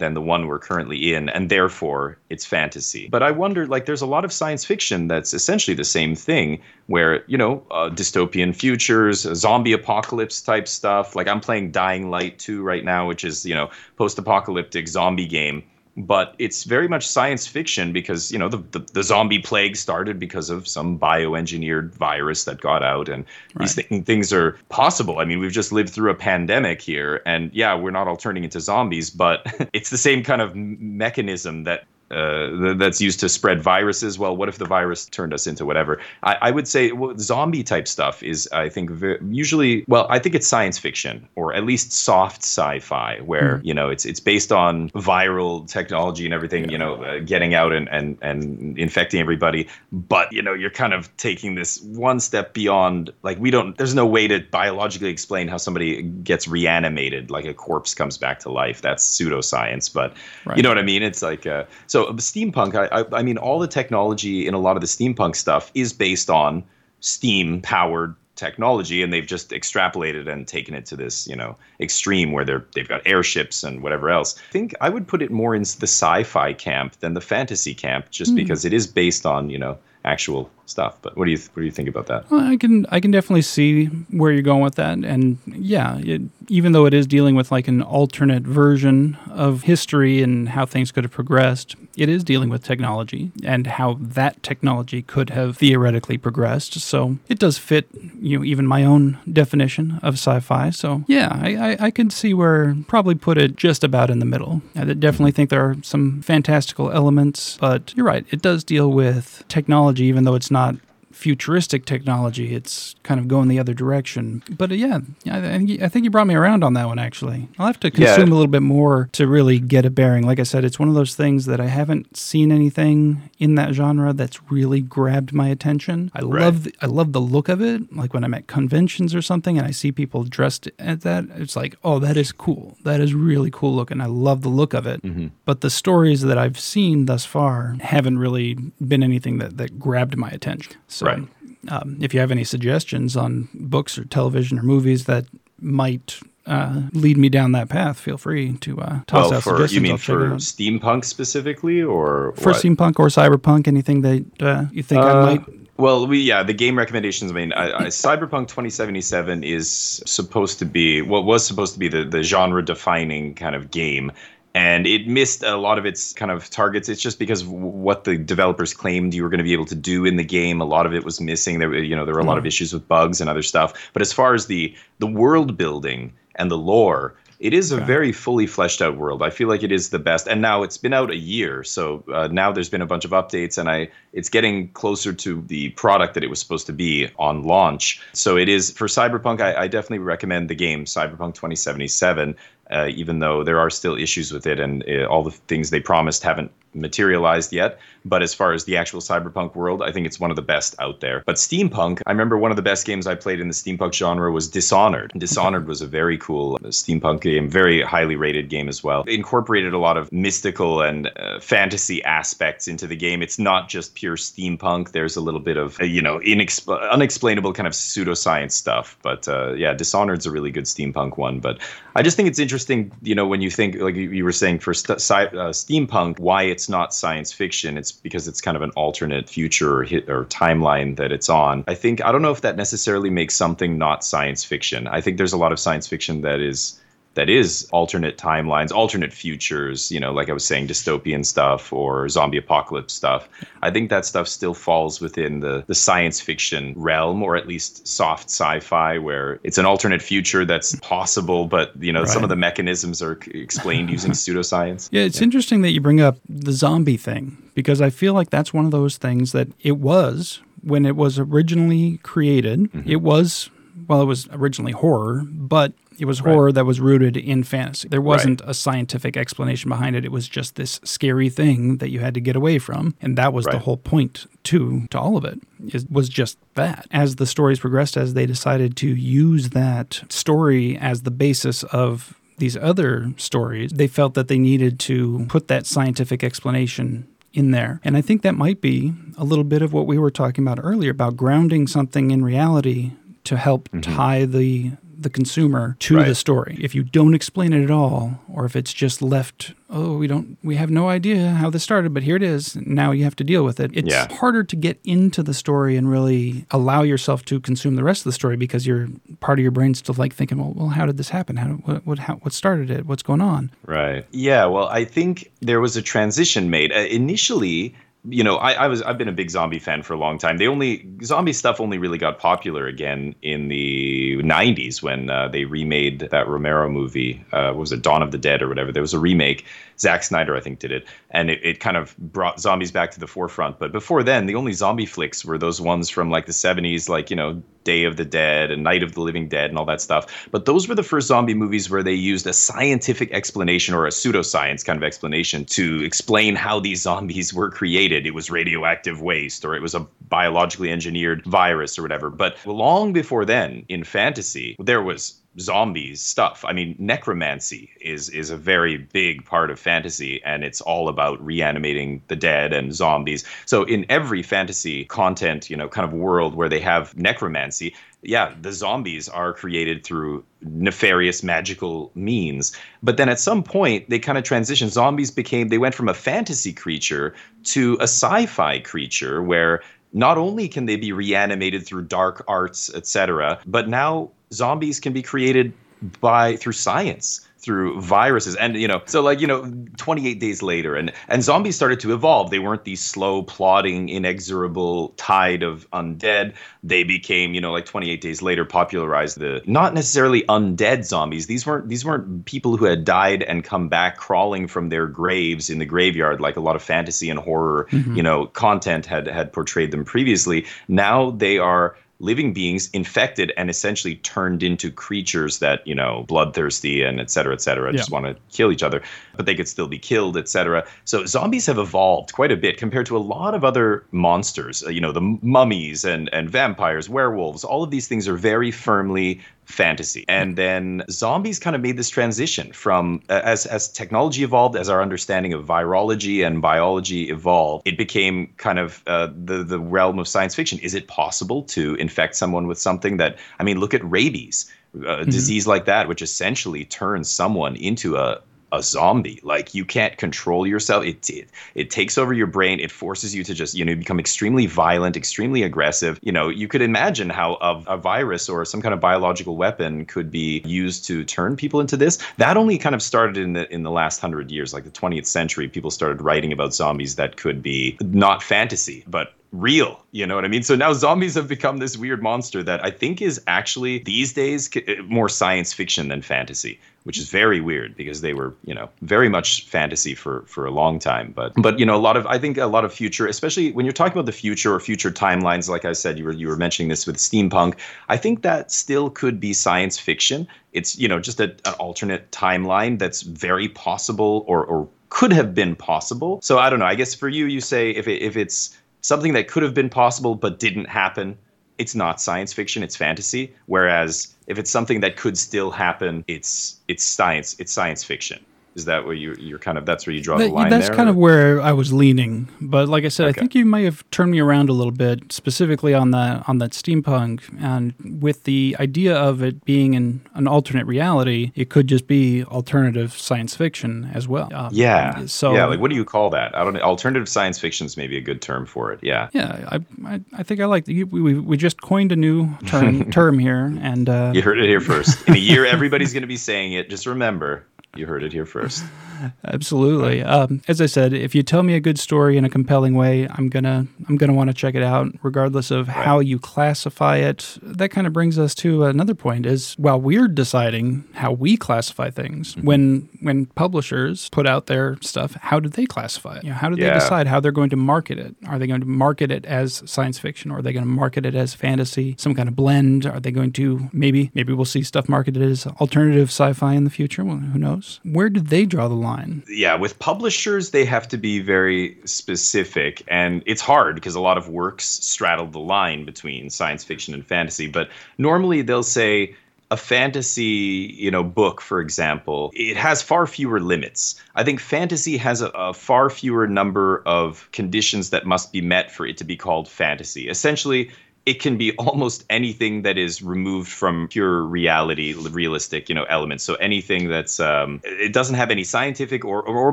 than the one we're currently in, and therefore it's fantasy. But I wonder, like, there's a lot of science fiction that's essentially the same thing, where, you know, uh, dystopian futures, zombie apocalypse type stuff. Like, I'm playing Dying Light 2 right now, which is, you know, post apocalyptic zombie game but it's very much science fiction because you know the, the, the, zombie plague started because of some bioengineered virus that got out and right. these th- things are possible i mean we've just lived through a pandemic here and yeah we're not all turning into zombies but it's the same kind of mechanism that uh, that's used to spread viruses. Well, what if the virus turned us into whatever? I, I would say well, zombie type stuff is, I think, usually, well, I think it's science fiction or at least soft sci-fi, where mm. you know it's it's based on viral technology and everything, yeah. you know, uh, getting out and and and infecting everybody. But you know, you're kind of taking this one step beyond. Like we don't, there's no way to biologically explain how somebody gets reanimated, like a corpse comes back to life. That's pseudoscience, but right. you know what I mean? It's like uh, so so steampunk, I, I, I mean, all the technology in a lot of the steampunk stuff is based on steam powered technology and they've just extrapolated and taken it to this you know extreme where they're they've got airships and whatever else i think i would put it more in the sci-fi camp than the fantasy camp just mm. because it is based on you know actual stuff. But what do you what do you think about that? Well, I can I can definitely see where you're going with that, and yeah, it, even though it is dealing with like an alternate version of history and how things could have progressed, it is dealing with technology and how that technology could have theoretically progressed. So it does fit, you know, even my own definition of sci-fi. So yeah, I I, I can see where probably put it just about in the middle. I definitely think there are some fantastical elements, but you're right, it does deal with technology, even though it's not not futuristic technology. It's kind of going the other direction. But uh, yeah, I, I think you brought me around on that one, actually. I'll have to consume yeah. a little bit more to really get a bearing. Like I said, it's one of those things that I haven't seen anything in that genre that's really grabbed my attention. I right. love the, I love the look of it. Like when I'm at conventions or something and I see people dressed at that, it's like, oh, that is cool. That is really cool looking. I love the look of it. Mm-hmm. But the stories that I've seen thus far haven't really been anything that, that grabbed my attention. So right. um, if you have any suggestions on books or television or movies that might uh, lead me down that path, feel free to uh, toss well, out for, suggestions. You mean for steampunk specifically, or for what? steampunk or cyberpunk? Anything that uh, you think I uh, might? Well, we yeah, the game recommendations. I mean, I, I, Cyberpunk 2077 is supposed to be what was supposed to be the the genre defining kind of game and it missed a lot of its kind of targets. It's just because what the developers claimed you were going to be able to do in the game. A lot of it was missing. There, you know, there were a lot of hmm. issues with bugs and other stuff. But as far as the the world building and the lore, it is a very fully fleshed out world. I feel like it is the best. And now it's been out a year, so uh, now there's been a bunch of updates, and I it's getting closer to the product that it was supposed to be on launch. So it is for Cyberpunk. I, I definitely recommend the game Cyberpunk 2077 uh, even though there are still issues with it and uh, all the things they promised haven't materialized yet. But as far as the actual cyberpunk world, I think it's one of the best out there. But steampunk, I remember one of the best games I played in the steampunk genre was Dishonored. Dishonored was a very cool steampunk game, very highly rated game as well. It incorporated a lot of mystical and uh, fantasy aspects into the game. It's not just pure steampunk. There's a little bit of, uh, you know, unexplainable kind of pseudoscience stuff. But uh, yeah, Dishonored's a really good steampunk one. But I just think it's interesting, you know, when you think, like you were saying, for st- uh, steampunk, why it's not science fiction. It's because it's kind of an alternate future or, hit, or timeline that it's on. I think, I don't know if that necessarily makes something not science fiction. I think there's a lot of science fiction that is that is alternate timelines, alternate futures, you know, like I was saying, dystopian stuff or zombie apocalypse stuff. I think that stuff still falls within the, the science fiction realm, or at least soft sci fi, where it's an alternate future that's possible, but, you know, right. some of the mechanisms are explained using pseudoscience. Yeah, it's yeah. interesting that you bring up the zombie thing because I feel like that's one of those things that it was when it was originally created. Mm-hmm. It was well, it was originally horror, but it was horror right. that was rooted in fantasy. There wasn't right. a scientific explanation behind it. It was just this scary thing that you had to get away from, and that was right. the whole point to to all of it. It was just that. As the stories progressed, as they decided to use that story as the basis of these other stories, they felt that they needed to put that scientific explanation in there. And I think that might be a little bit of what we were talking about earlier about grounding something in reality to help mm-hmm. tie the the consumer to Right. the story. If you don't explain it at all, or if it's just left, oh, we don't, we have no idea how this started, but here it is. Now you have to deal with it. It's Yeah. harder to get into the story and really allow yourself to consume the rest of the story because you're part of your brain's still like thinking, well, well, how did this happen? How, what, what, how, what started it? What's going on? Right. Yeah. Well, I think there was a transition made. Uh, initially, you know, I, I was I've been a big zombie fan for a long time. They only zombie stuff only really got popular again in the '90s when uh, they remade that Romero movie. Uh, was it Dawn of the Dead or whatever? There was a remake. Zack Snyder, I think, did it, and it, it kind of brought zombies back to the forefront. But before then, the only zombie flicks were those ones from like the '70s, like you know, Day of the Dead and Night of the Living Dead and all that stuff. But those were the first zombie movies where they used a scientific explanation or a pseudoscience kind of explanation to explain how these zombies were created. It was radioactive waste or it was a biologically engineered virus or whatever. But long before then, in fantasy, there was zombies stuff. I mean, necromancy is is a very big part of fantasy and it's all about reanimating the dead and zombies. So in every fantasy content, you know, kind of world where they have necromancy, yeah, the zombies are created through nefarious magical means. But then at some point they kind of transitioned. Zombies became they went from a fantasy creature to a sci-fi creature where not only can they be reanimated through dark arts, etc., but now zombies can be created by through science through viruses. And you know so like you know 28 days later and and zombies started to evolve. They weren't these slow plodding inexorable tide of undead. They became you know like 28 days later popularized the not necessarily undead zombies. These weren't these weren't people who had died and come back crawling from their graves in the graveyard like a lot of fantasy and horror mm-hmm. you know content had had portrayed them previously. Now they are living beings infected and essentially turned into creatures that you know bloodthirsty and et cetera et cetera just want to kill each other but they could still be killed et cetera. So zombies have evolved quite a bit compared to a lot of other monsters Uh, you know the mummies and and vampires werewolves all of these things are very firmly fantasy. And then zombies kind of made this transition from uh, as as technology evolved as our understanding of virology and biology evolved it became kind of uh, the the realm of science fiction. Is it possible to infect someone with something that i mean look at rabies a disease like that which essentially turns someone into a a zombie. Like you can't control yourself. It, it it takes over your brain. It forces you to just you know become extremely violent extremely aggressive. You know you could imagine how a, a virus or some kind of biological weapon could be used to turn people into this. That only kind of started in the in the last 100 years like the 20th century people started writing about zombies that could be not fantasy but real you know what i mean? So now zombies have become this weird monster that i think is actually these days eh, more science fiction than fantasy which is very weird because they were you know very much fantasy for for a long time. But but you know a lot of i think a lot of future especially when you're talking about the future or future timelines like i said you were you were mentioning this with steampunk i think that still could be science fiction. It's you know just a, an alternate timeline that's very possible or or could have been possible. So i don't know. I guess for you you say if it, if it's something that could have been possible but didn't happen it's not science fiction it's fantasy. Whereas if it's something that could still happen it's it's science it's science fiction is that where you you're kind of that's where you draw the line that's there kind or- of where I was leaning, but like I said, I think you may have turned me around a little bit, specifically on that on that steampunk, and with the idea of it being in an alternate reality, it could just be alternative science fiction as well. Um, yeah. So yeah like what do you call that? I don't know alternative science fiction is maybe a good term for it yeah. Yeah, I, I, I think I like we, we we just coined a new term term here, and uh, you heard it here first. In a year everybody's going to be saying it just remember you heard it here first Absolutely. Um, as I said, if you tell me a good story in a compelling way, I'm gonna I'm gonna want to check it out, regardless of how you classify it. That kind of brings us to another point: is while we're deciding how we classify things, Mm-hmm. when when publishers put out their stuff, how do they classify it? You know, how do they Yeah. decide how they're going to market it? Are they going to market it as science fiction, or are they going to market it as fantasy, some kind of blend? Are they going to maybe maybe we'll see stuff marketed as alternative sci-fi in the future? Well, who knows? Where do they draw the line? yeah with publishers they have to be very specific and it's hard because a lot of works straddle the line between science fiction and fantasy but normally they'll say a fantasy you know book for example it has far fewer limits. I think fantasy has a, a far fewer number of conditions that must be met for it to be called fantasy. Essentially it can be almost anything that is removed from pure reality, realistic, you know, elements. So anything that's um, it doesn't have any scientific or, or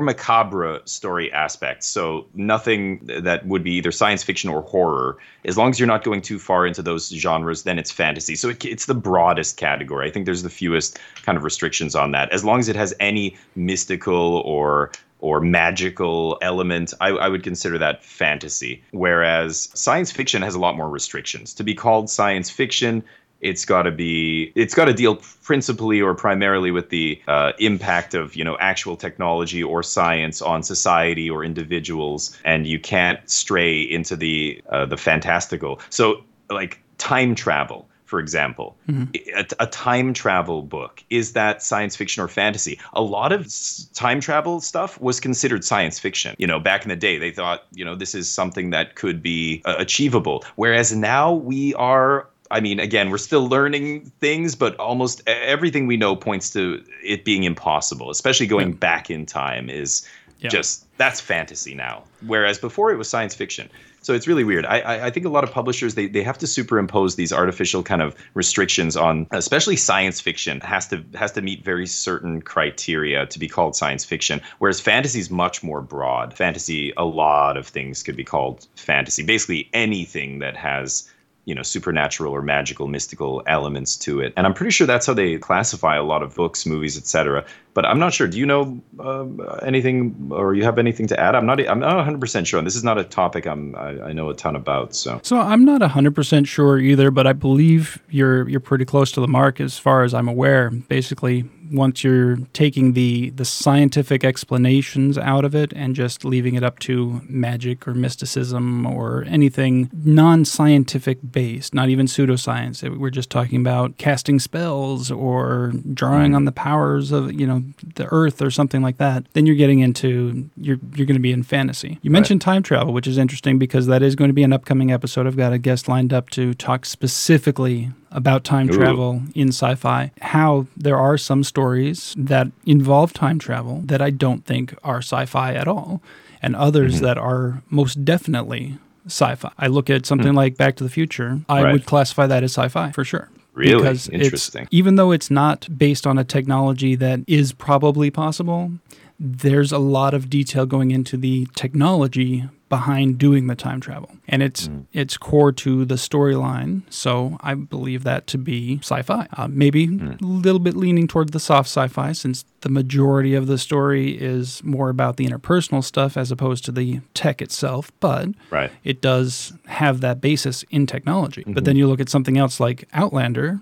macabre story aspects. So nothing that would be either science fiction or horror. As long as you're not going too far into those genres, then it's fantasy. So it, it's the broadest category. I think there's the fewest kind of restrictions on that. As long as it has any mystical or or magical element, I, I, would consider that fantasy. Whereas science fiction has a lot more restrictions. To be called science fiction, it's got to be it's got to deal principally or primarily with the uh, impact of you know actual technology or science on society or individuals, and you can't stray into the uh, the fantastical. So like time travel for example, mm-hmm. a, a, time travel book. Is that science fiction or fantasy? A lot of time travel stuff was considered science fiction. You know, back in the day, they thought, you know, this is something that could be uh, achievable. Whereas now we are I mean, again, we're still learning things, but almost everything we know points to it being impossible, especially going yeah. back in time is yeah. just that's fantasy now. Whereas before it was science fiction. So it's really weird. I, I think a lot of publishers they, they have to superimpose these artificial kind of restrictions on, especially science fiction has to has to meet very certain criteria to be called science fiction. Whereas fantasy is much more broad. Fantasy, a lot of things could be called fantasy. Basically anything that has you know supernatural or magical mystical elements to it. And i'm pretty sure that's how they classify a lot of books movies etc but i'm not sure. Do you know uh, anything or you have anything to add? I'm not i'm not 100% sure. And this is not a topic i'm I, I, know a ton about so. So i'm not 100% sure either but i believe you're you're pretty close to the mark as far as i'm aware. Basically once you're taking the the scientific explanations out of it and just leaving it up to magic or mysticism or anything non-scientific based, not even pseudoscience. We're just talking about casting spells or drawing on the powers of you know the earth or something like that. Then you're getting into you're you're going to be in fantasy. You mentioned right. time travel, which is interesting because that is going to be an upcoming episode. I've got a guest lined up to talk specifically about time Ooh. travel in sci fi, how there are some stories that involve time travel that I don't think are sci fi at all, and others mm-hmm. that are most definitely sci fi. I look at something mm. like Back to the Future, I right. would classify that as sci fi for sure. Really because interesting. even though it's not based on a technology that is probably possible, there's a lot of detail going into the technology behind doing the time travel and it's mm. it's core to the storyline so i believe that to be sci-fi uh, maybe mm. a little bit leaning toward the soft sci-fi since the majority of the story is more about the interpersonal stuff as opposed to the tech itself but right. it does have that basis in technology mm-hmm. but then you look at something else like outlander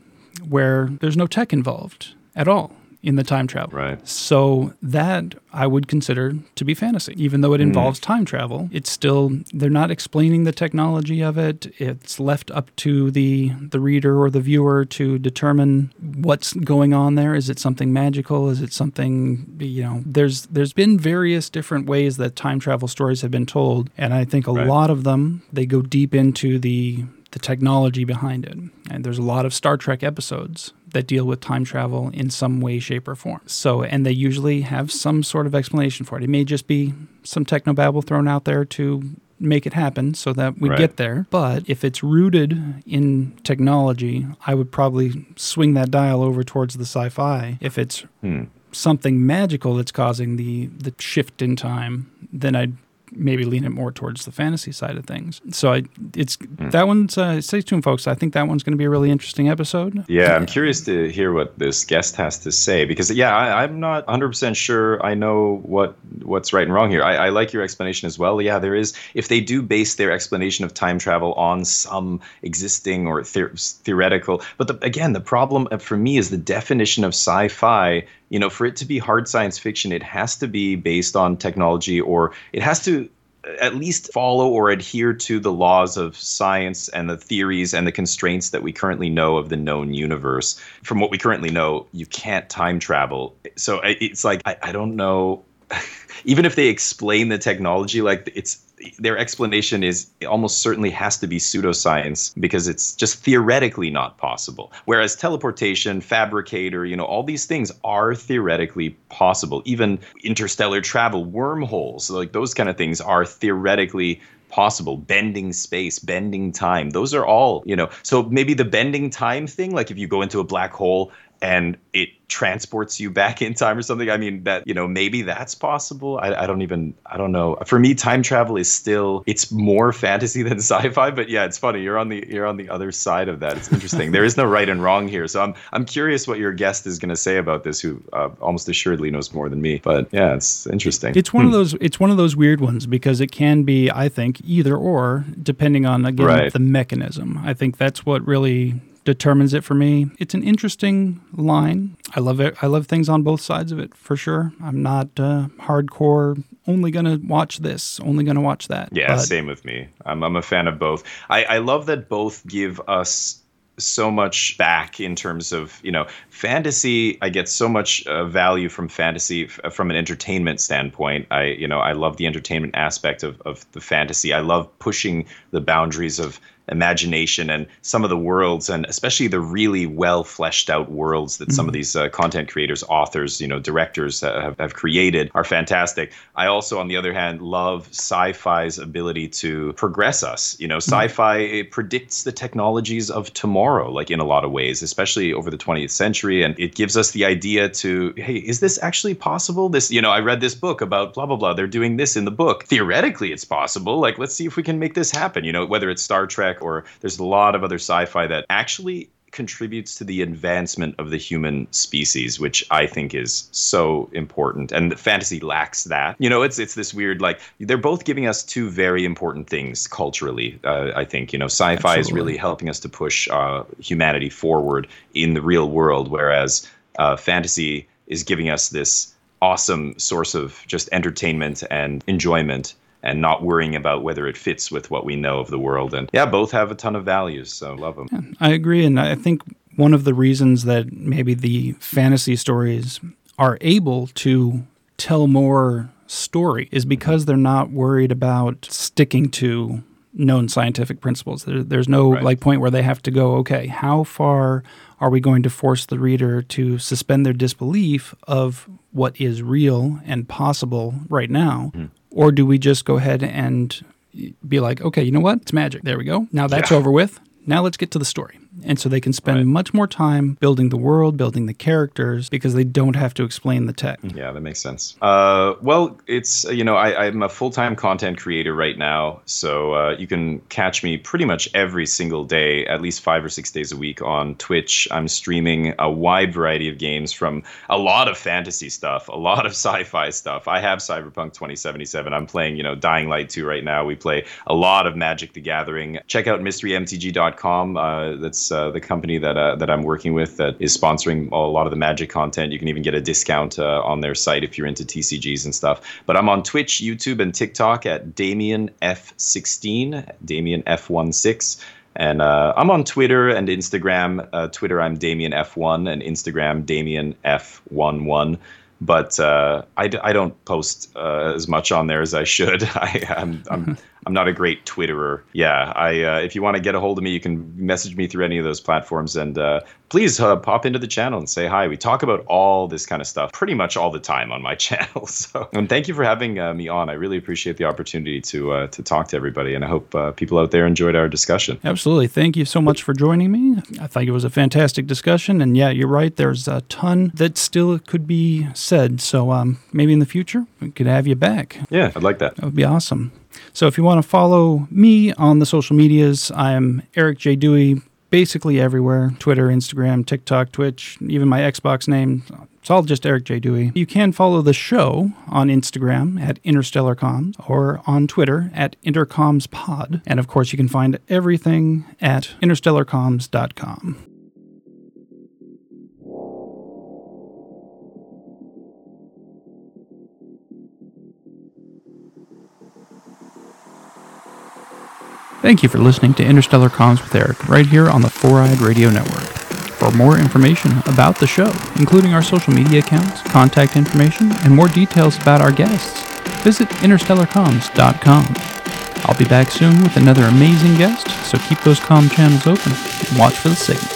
where there's no tech involved at all in the time travel. Right. So that I would consider to be fantasy. Even though it hmm. involves mm. time travel, it's still they're not explaining the technology of it. It's left up to the the reader or the viewer to determine what's going on there. Is it something magical? Is it something you know, there's there's been various different ways that time travel stories have been told, and I think a right. lot of them they go deep into the the technology behind it. And there's a lot of Star Trek episodes that deal with time travel in some way, shape, or form. So, and they usually have some sort of explanation for it. It may just be some technobabble thrown out there to make it happen so that we right. get there. But if it's rooted in technology, I would probably swing that dial over towards the sci fi. If it's hmm. something magical that's causing the, the shift in time, then I'd maybe lean it more towards the fantasy side of things. So I, it's mm. that one's uh, stay tuned, folks. I think that one's going to be a really interesting episode. Yeah, I'm curious to hear what this guest has to say because yeah, I, am not 100 percent sure I know what what's right and wrong here. I, I, like your explanation as well. Yeah, there is if they do base their explanation of time travel on some existing or the- theoretical, but the, again, the problem for me is the definition of sci-fi you know, for it to be hard science fiction, it has to be based on technology or it has to at least follow or adhere to the laws of science and the theories and the constraints that we currently know of the known universe. From what we currently know, you can't time travel. So it's like, I, I don't know. Even if they explain the technology, like it's their explanation is almost certainly has to be pseudoscience because it's just theoretically not possible. Whereas teleportation, fabricator, you know, all these things are theoretically possible. Even interstellar travel, wormholes, like those kind of things are theoretically possible bending space bending time those are all you know so maybe the bending time thing like if you go into a black hole and it transports you back in time or something. I mean, that, you know, maybe that's possible. I, I don't even, I don't know. For me, time travel is still, it's more fantasy than sci-fi, but yeah, it's funny. You're on the, you're on the other side of that. It's interesting. there is no right and wrong here. So I'm, I'm curious what your guest is going to say about this, who uh, almost assuredly knows more than me, but yeah, it's interesting. It's one hmm. of those, it's one of those weird ones because it can be, I think, either or, depending on, again, right. the mechanism. I think that's what really determines it for me. It's an interesting line. I love it. I love things on both sides of it for sure. I'm not uh, hardcore. Only gonna watch this. Only gonna watch that. Yeah, but, same with me. I'm I'm a fan of both. I I love that both give us so much back in terms of you know fantasy i get so much uh, value from fantasy f- from an entertainment standpoint i you know i love the entertainment aspect of, of the fantasy i love pushing the boundaries of imagination and some of the worlds and especially the really well fleshed out worlds that mm-hmm. some of mm-hmm. these uh, content creators authors you know directors have, have created are fantastic i also on the other hand love sci-fi's ability to progress us you know mm-hmm. sci-fi predicts the technologies of tomorrow like in a lot of ways especially over the 20th century and it gives us the idea to hey is this actually possible this you know i read this book about blah blah blah they're doing this in the book theoretically it's possible like let's see if we can make this happen you know whether it's star trek Trek, or there's a lot of other sci-fi that actually contributes to the advancement of the human species, which I think is so important. And fantasy lacks that. You know, it's it's this weird like they're both giving us two very important things culturally. Uh, I think you know, sci-fi Absolutely. is really helping us to push uh, humanity forward in the real world, whereas uh, fantasy is giving us this awesome source of just entertainment and enjoyment and not worrying about whether it fits with what we know of the world. And yeah, both have a ton of values, so love them. Yeah, I agree, and I think one of the reasons that maybe the fantasy stories are able to tell more story is because they're not worried about sticking to known scientific principles. There, there's no right. like point where they have to go, okay, how far are we going to force the reader to suspend their disbelief of what is real and possible right now mm. Or do we just go ahead and be like, okay, you know what? It's magic. There we go. Now that's yeah. over with. Now let's get to the story. And so they can spend right. much more time building the world, building the characters, because they don't have to explain the tech. Yeah, that makes sense. Uh, well, it's, you know, I, am a full time content creator right now. So uh, you can catch me pretty much every single day, at least five or six days a week on Twitch. I'm streaming a wide variety of games from a lot of fantasy stuff, a lot of sci fi stuff. I have Cyberpunk 2077. I'm playing, you know, Dying Light 2 right now. We play a lot of Magic the Gathering. Check out mysterymtg.com. Uh, that's uh, the company that uh, that I'm working with that is sponsoring a lot of the Magic content. You can even get a discount uh, on their site if you're into TCGs and stuff. But I'm on Twitch, YouTube, and TikTok at Damien F16, Damien F16. And uh, I'm on Twitter and Instagram. Uh, Twitter, I'm Damien F1, and Instagram, Damien F11 but uh, I, I don't post uh, as much on there as I should. I, I'm, I'm I'm not a great Twitterer. Yeah, I uh, if you want to get a hold of me, you can message me through any of those platforms, and uh, please uh, pop into the channel and say hi. We talk about all this kind of stuff pretty much all the time on my channel. So, and thank you for having uh, me on. I really appreciate the opportunity to uh, to talk to everybody, and I hope uh, people out there enjoyed our discussion. Absolutely, thank you so much for joining me. I think it was a fantastic discussion, and yeah, you're right. There's a ton that still could be said. So um, maybe in the future we could have you back. Yeah, I'd like that. That would be awesome. So if you want to follow me on the social medias, I'm Eric J. Dewey, basically everywhere Twitter, Instagram, TikTok, Twitch, even my Xbox name. It's all just Eric J. Dewey. You can follow the show on Instagram at Interstellar Comms or on Twitter at IntercomsPod. And of course, you can find everything at interstellarcomms.com. Thank you for listening to Interstellar Comms with Eric, right here on the Four Eyed Radio Network. For more information about the show, including our social media accounts, contact information, and more details about our guests, visit interstellarcomms.com. I'll be back soon with another amazing guest, so keep those comm channels open and watch for the signal.